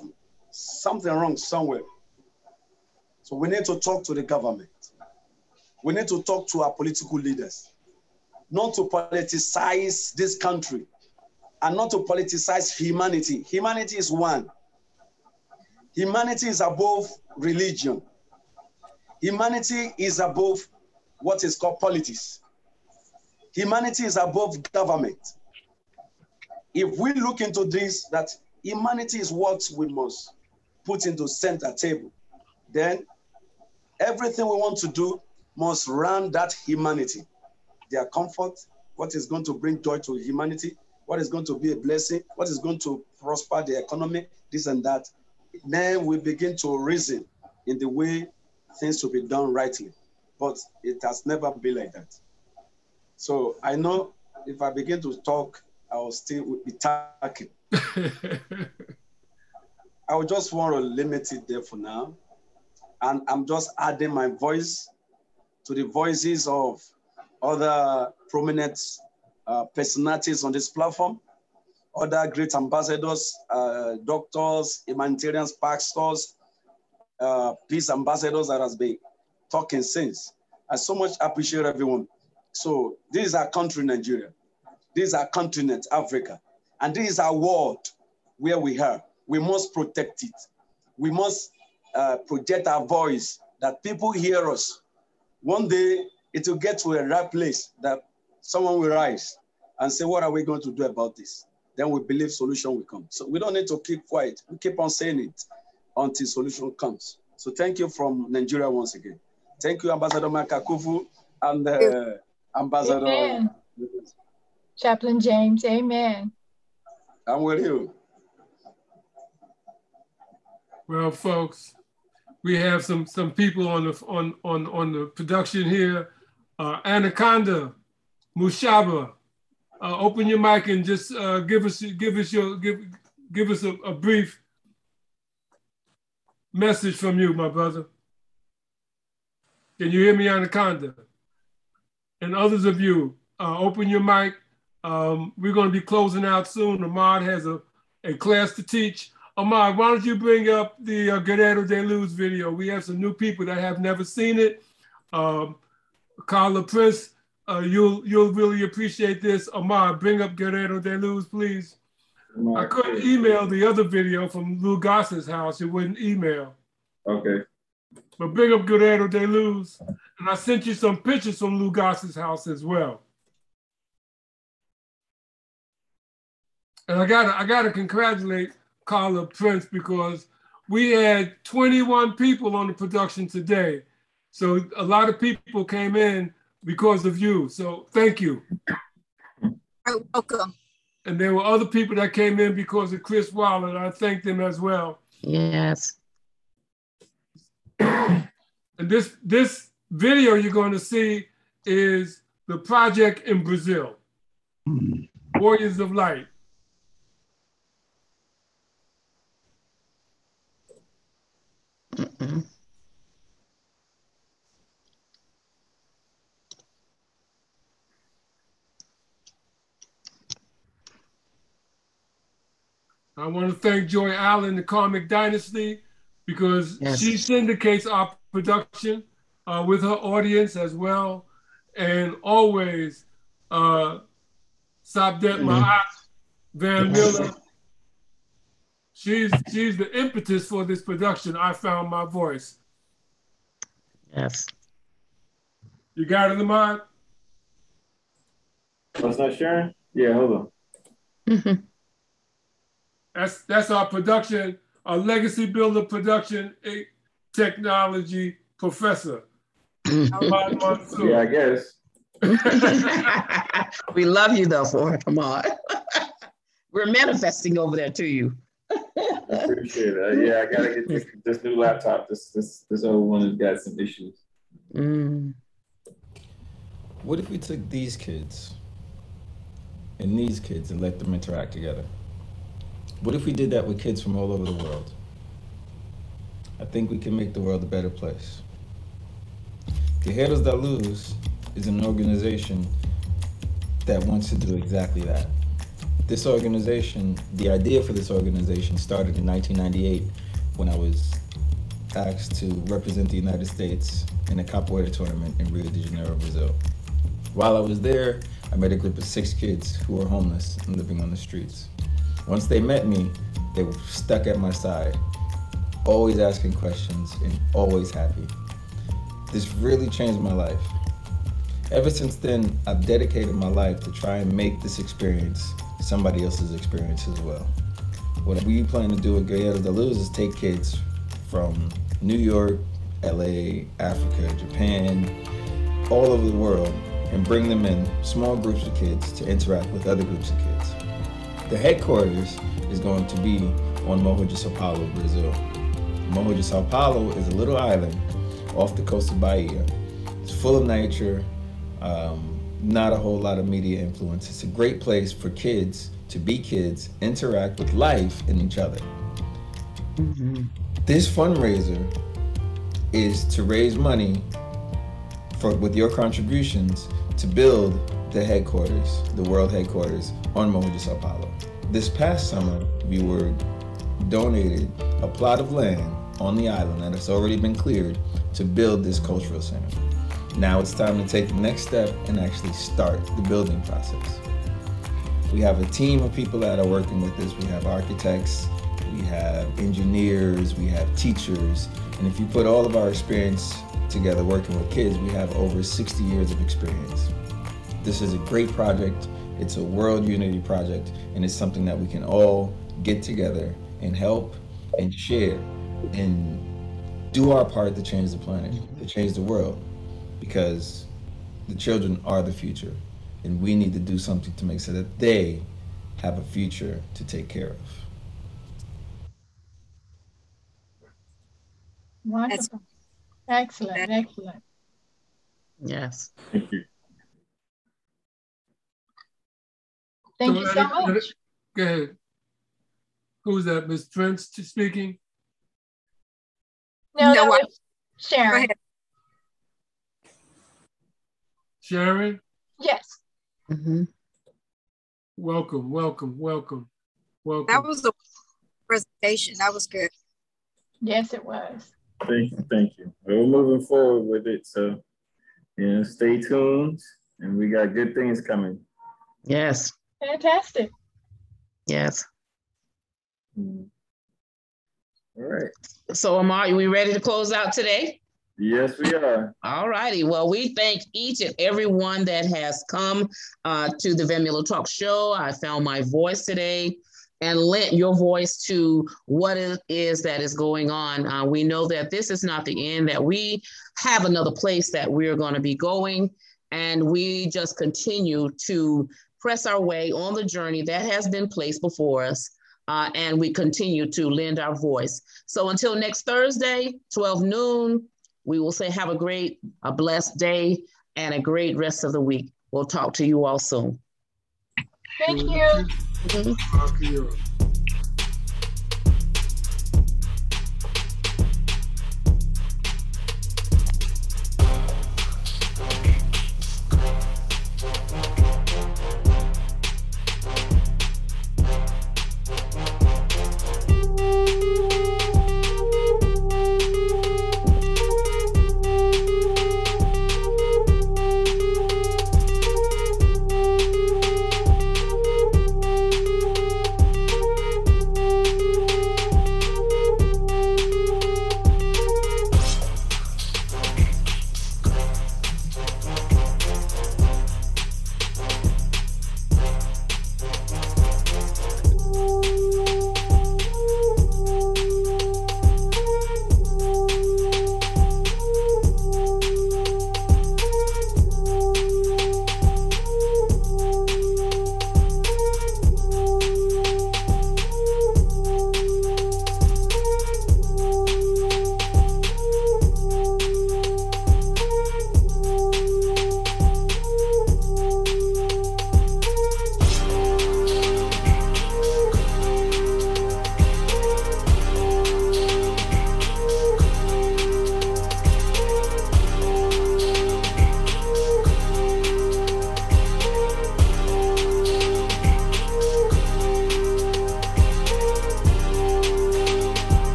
something wrong somewhere. So we need to talk to the government. We need to talk to our political leaders, not to politicize this country and not to politicize humanity. Humanity is one. Humanity is above religion. Humanity is above what is called politics. Humanity is above government. If we look into this, that humanity is what we must put into center table, then everything we want to do must run that humanity, their comfort, what is going to bring joy to humanity, what is going to be a blessing, what is going to prosper the economy, this and that. Then we begin to reason in the way things should be done rightly. But it has never been like that. So I know if I begin to talk, I will still be talking. I will just want to limit it there for now. And I'm just adding my voice to the voices of other prominent uh, personalities on this platform, other great ambassadors, uh, doctors, humanitarians, pastors, uh, peace ambassadors that has been talking since. I so much appreciate everyone. So this is our country, Nigeria. This is our continent, Africa. And this is our world where we are. We must protect it. We must uh, project our voice that people hear us. One day it will get to a right place that someone will rise and say, what are we going to do about this? Then we believe solution will come. So we don't need to keep quiet. We keep on saying it until solution comes. So thank you from Nigeria once again. Thank you, Ambassador Makakufu and uh, Ambassador. Amen. Chaplain James, amen. I'm with you. Well, folks, we have some some people on the on on on the production here. Uh, Anaconda, Mushaba, uh, open your mic and just uh, give us give us your give give us a, a, brief message from you, my brother. Can you hear me, Anaconda? And others of you, uh, open your mic. Um, we're going to be closing out soon. Ahmad has a, a class to teach. Ahmad, why don't you bring up the uh, Guerrero de Luz video? We have some new people that have never seen it. Um, Carla Prince uh, you'll you'll really appreciate this. Amar, bring up Guerrero de Luz, please. I couldn't email the other video from Lou Goss's house. It wouldn't email. Okay. But bring up Guerrero de Luz. And I sent you some pictures from Lou Goss's house as well. And I gotta I gotta congratulate Carla Prince because we had 21 people on the production today. So a lot of people came in because of you. So thank you. You're welcome. And there were other people that came in because of Chris Waller, I thank them as well. Yes. and this this video you're going to see is the project in Brazil, Warriors of Light. Mm -mm. I want to thank Joy Allen, the Karmic Dynasty, because yes. she syndicates our production uh, with her audience as well. And always, uh, Sabdet mm-hmm. Ma'at, Van Miller. She's, she's the impetus for this production. I found my voice. Yes. You got it, Lamont? What's that, Sharon? Yeah, hold on. That's that's our production our legacy builder production technology professor. yeah, I guess. we love you though for it. Come on. We're manifesting over there to you. I appreciate that. Yeah, I gotta get this, this, new laptop. This this this old one has got some issues. Mm. What if we took these kids and these kids and let them interact together? What if we did that with kids from all over the world? I think we can make the world a better place. Guerreros da Luz is an organization that wants to do exactly that. This organization, the idea for this organization started in 1998 when I was asked to represent the United States in a capoeira tournament in Rio de Janeiro, Brazil. While I was there, I met a group of six kids who were homeless and living on the streets. Once they met me, they were stuck at my side, always asking questions and always happy. This really changed my life. Ever since then, I've dedicated my life to try and make this experience somebody else's experience as well. What we plan to do at Guerreros da Luz is take kids from New York, LA, Africa, Japan, all over the world, and bring them in small groups of kids to interact with other groups of kids. The headquarters is going to be on Morro de Sao Paulo, Brazil. Morro de Sao Paulo is a little island off the coast of Bahia. It's full of nature, um, not a whole lot of media influence. It's a great place for kids to be kids, interact with life and each other. Mm-hmm. This fundraiser is to raise money for with your contributions to build the headquarters, the world headquarters on Morro de Sao Paulo. This past summer, we were donated a plot of land on the island that has already been cleared to build this cultural center. Now it's time to take the next step and actually start the building process. We have a team of people that are working with this. We have architects, we have engineers, we have teachers, and if you put all of our experience together working with kids, we have over 60 years of experience. This is a great project. It's a world unity project, and it's something that we can all get together and help and share and do our part to change the planet, to change the world, because the children are the future, and we need to do something to make sure that they have a future to take care of. Wonderful. Excellent, excellent. Yes. Thank you. Thank you so much. Go ahead. Who's that, Ms. Prince speaking? No, no that was Sharon. Sharon? Yes. Mm-hmm. Welcome, welcome, welcome, welcome. That was the presentation. That was good. Yes, it was. Thank you, thank you. We're moving forward with it, so you know, stay tuned, and we got good things coming. Yes. Fantastic. Yes. Mm. All right. So, Amar, are we ready to close out today? Yes, we are. All righty. Well, we thank each and every one that has come uh, to the Van Talk Show. I found my voice today and lent your voice to what it is that is going on. Uh, we know that this is not the end, that we have another place that we're going to be going. And we just continue to press our way on the journey that has been placed before us uh, and we continue to lend our voice. So until next Thursday, 12 noon, we will say have a great, a blessed day and a great rest of the week. We'll talk to you all soon. Thank you. Mm-hmm.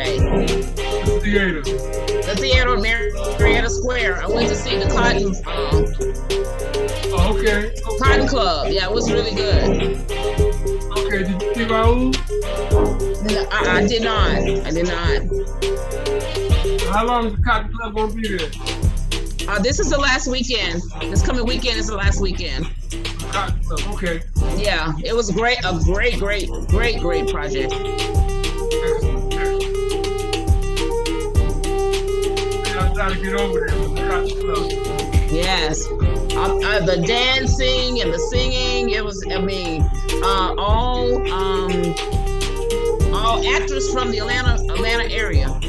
Saturday. The theater. The theater, on Marietta Square. I went to see the Cotton. Um, oh, okay. okay. Cotton Club. Yeah, it was really good. Okay. Did you see Raul? No, I, I did not. I did not. How long is the Cotton Club gonna be there? Uh, this is the last weekend. This coming weekend is the last weekend. Okay. Yeah, it was great. A great, great, great, great project. To get over there. Yes. Uh, uh, the dancing and the singing, it was, I mean, uh, all um, all actors from the Atlanta Atlanta area.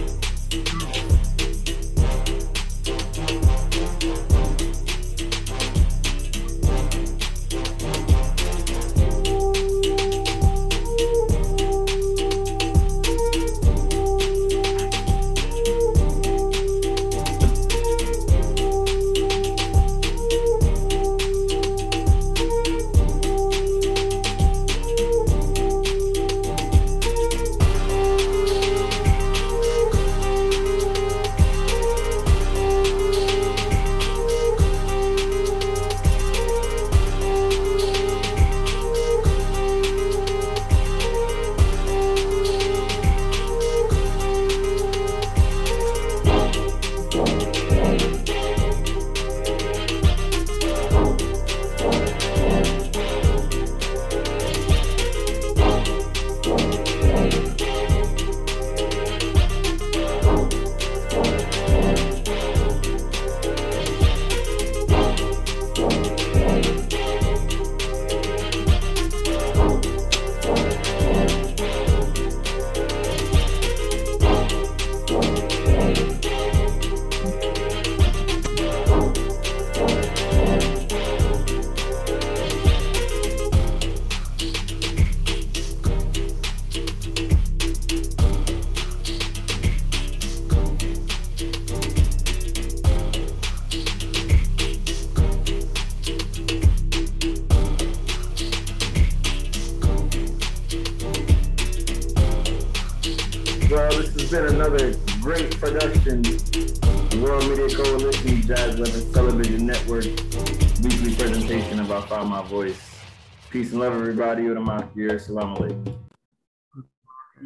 Peace and love, everybody. Assalamu alaikum.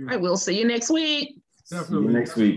I will see you next week. See you next week.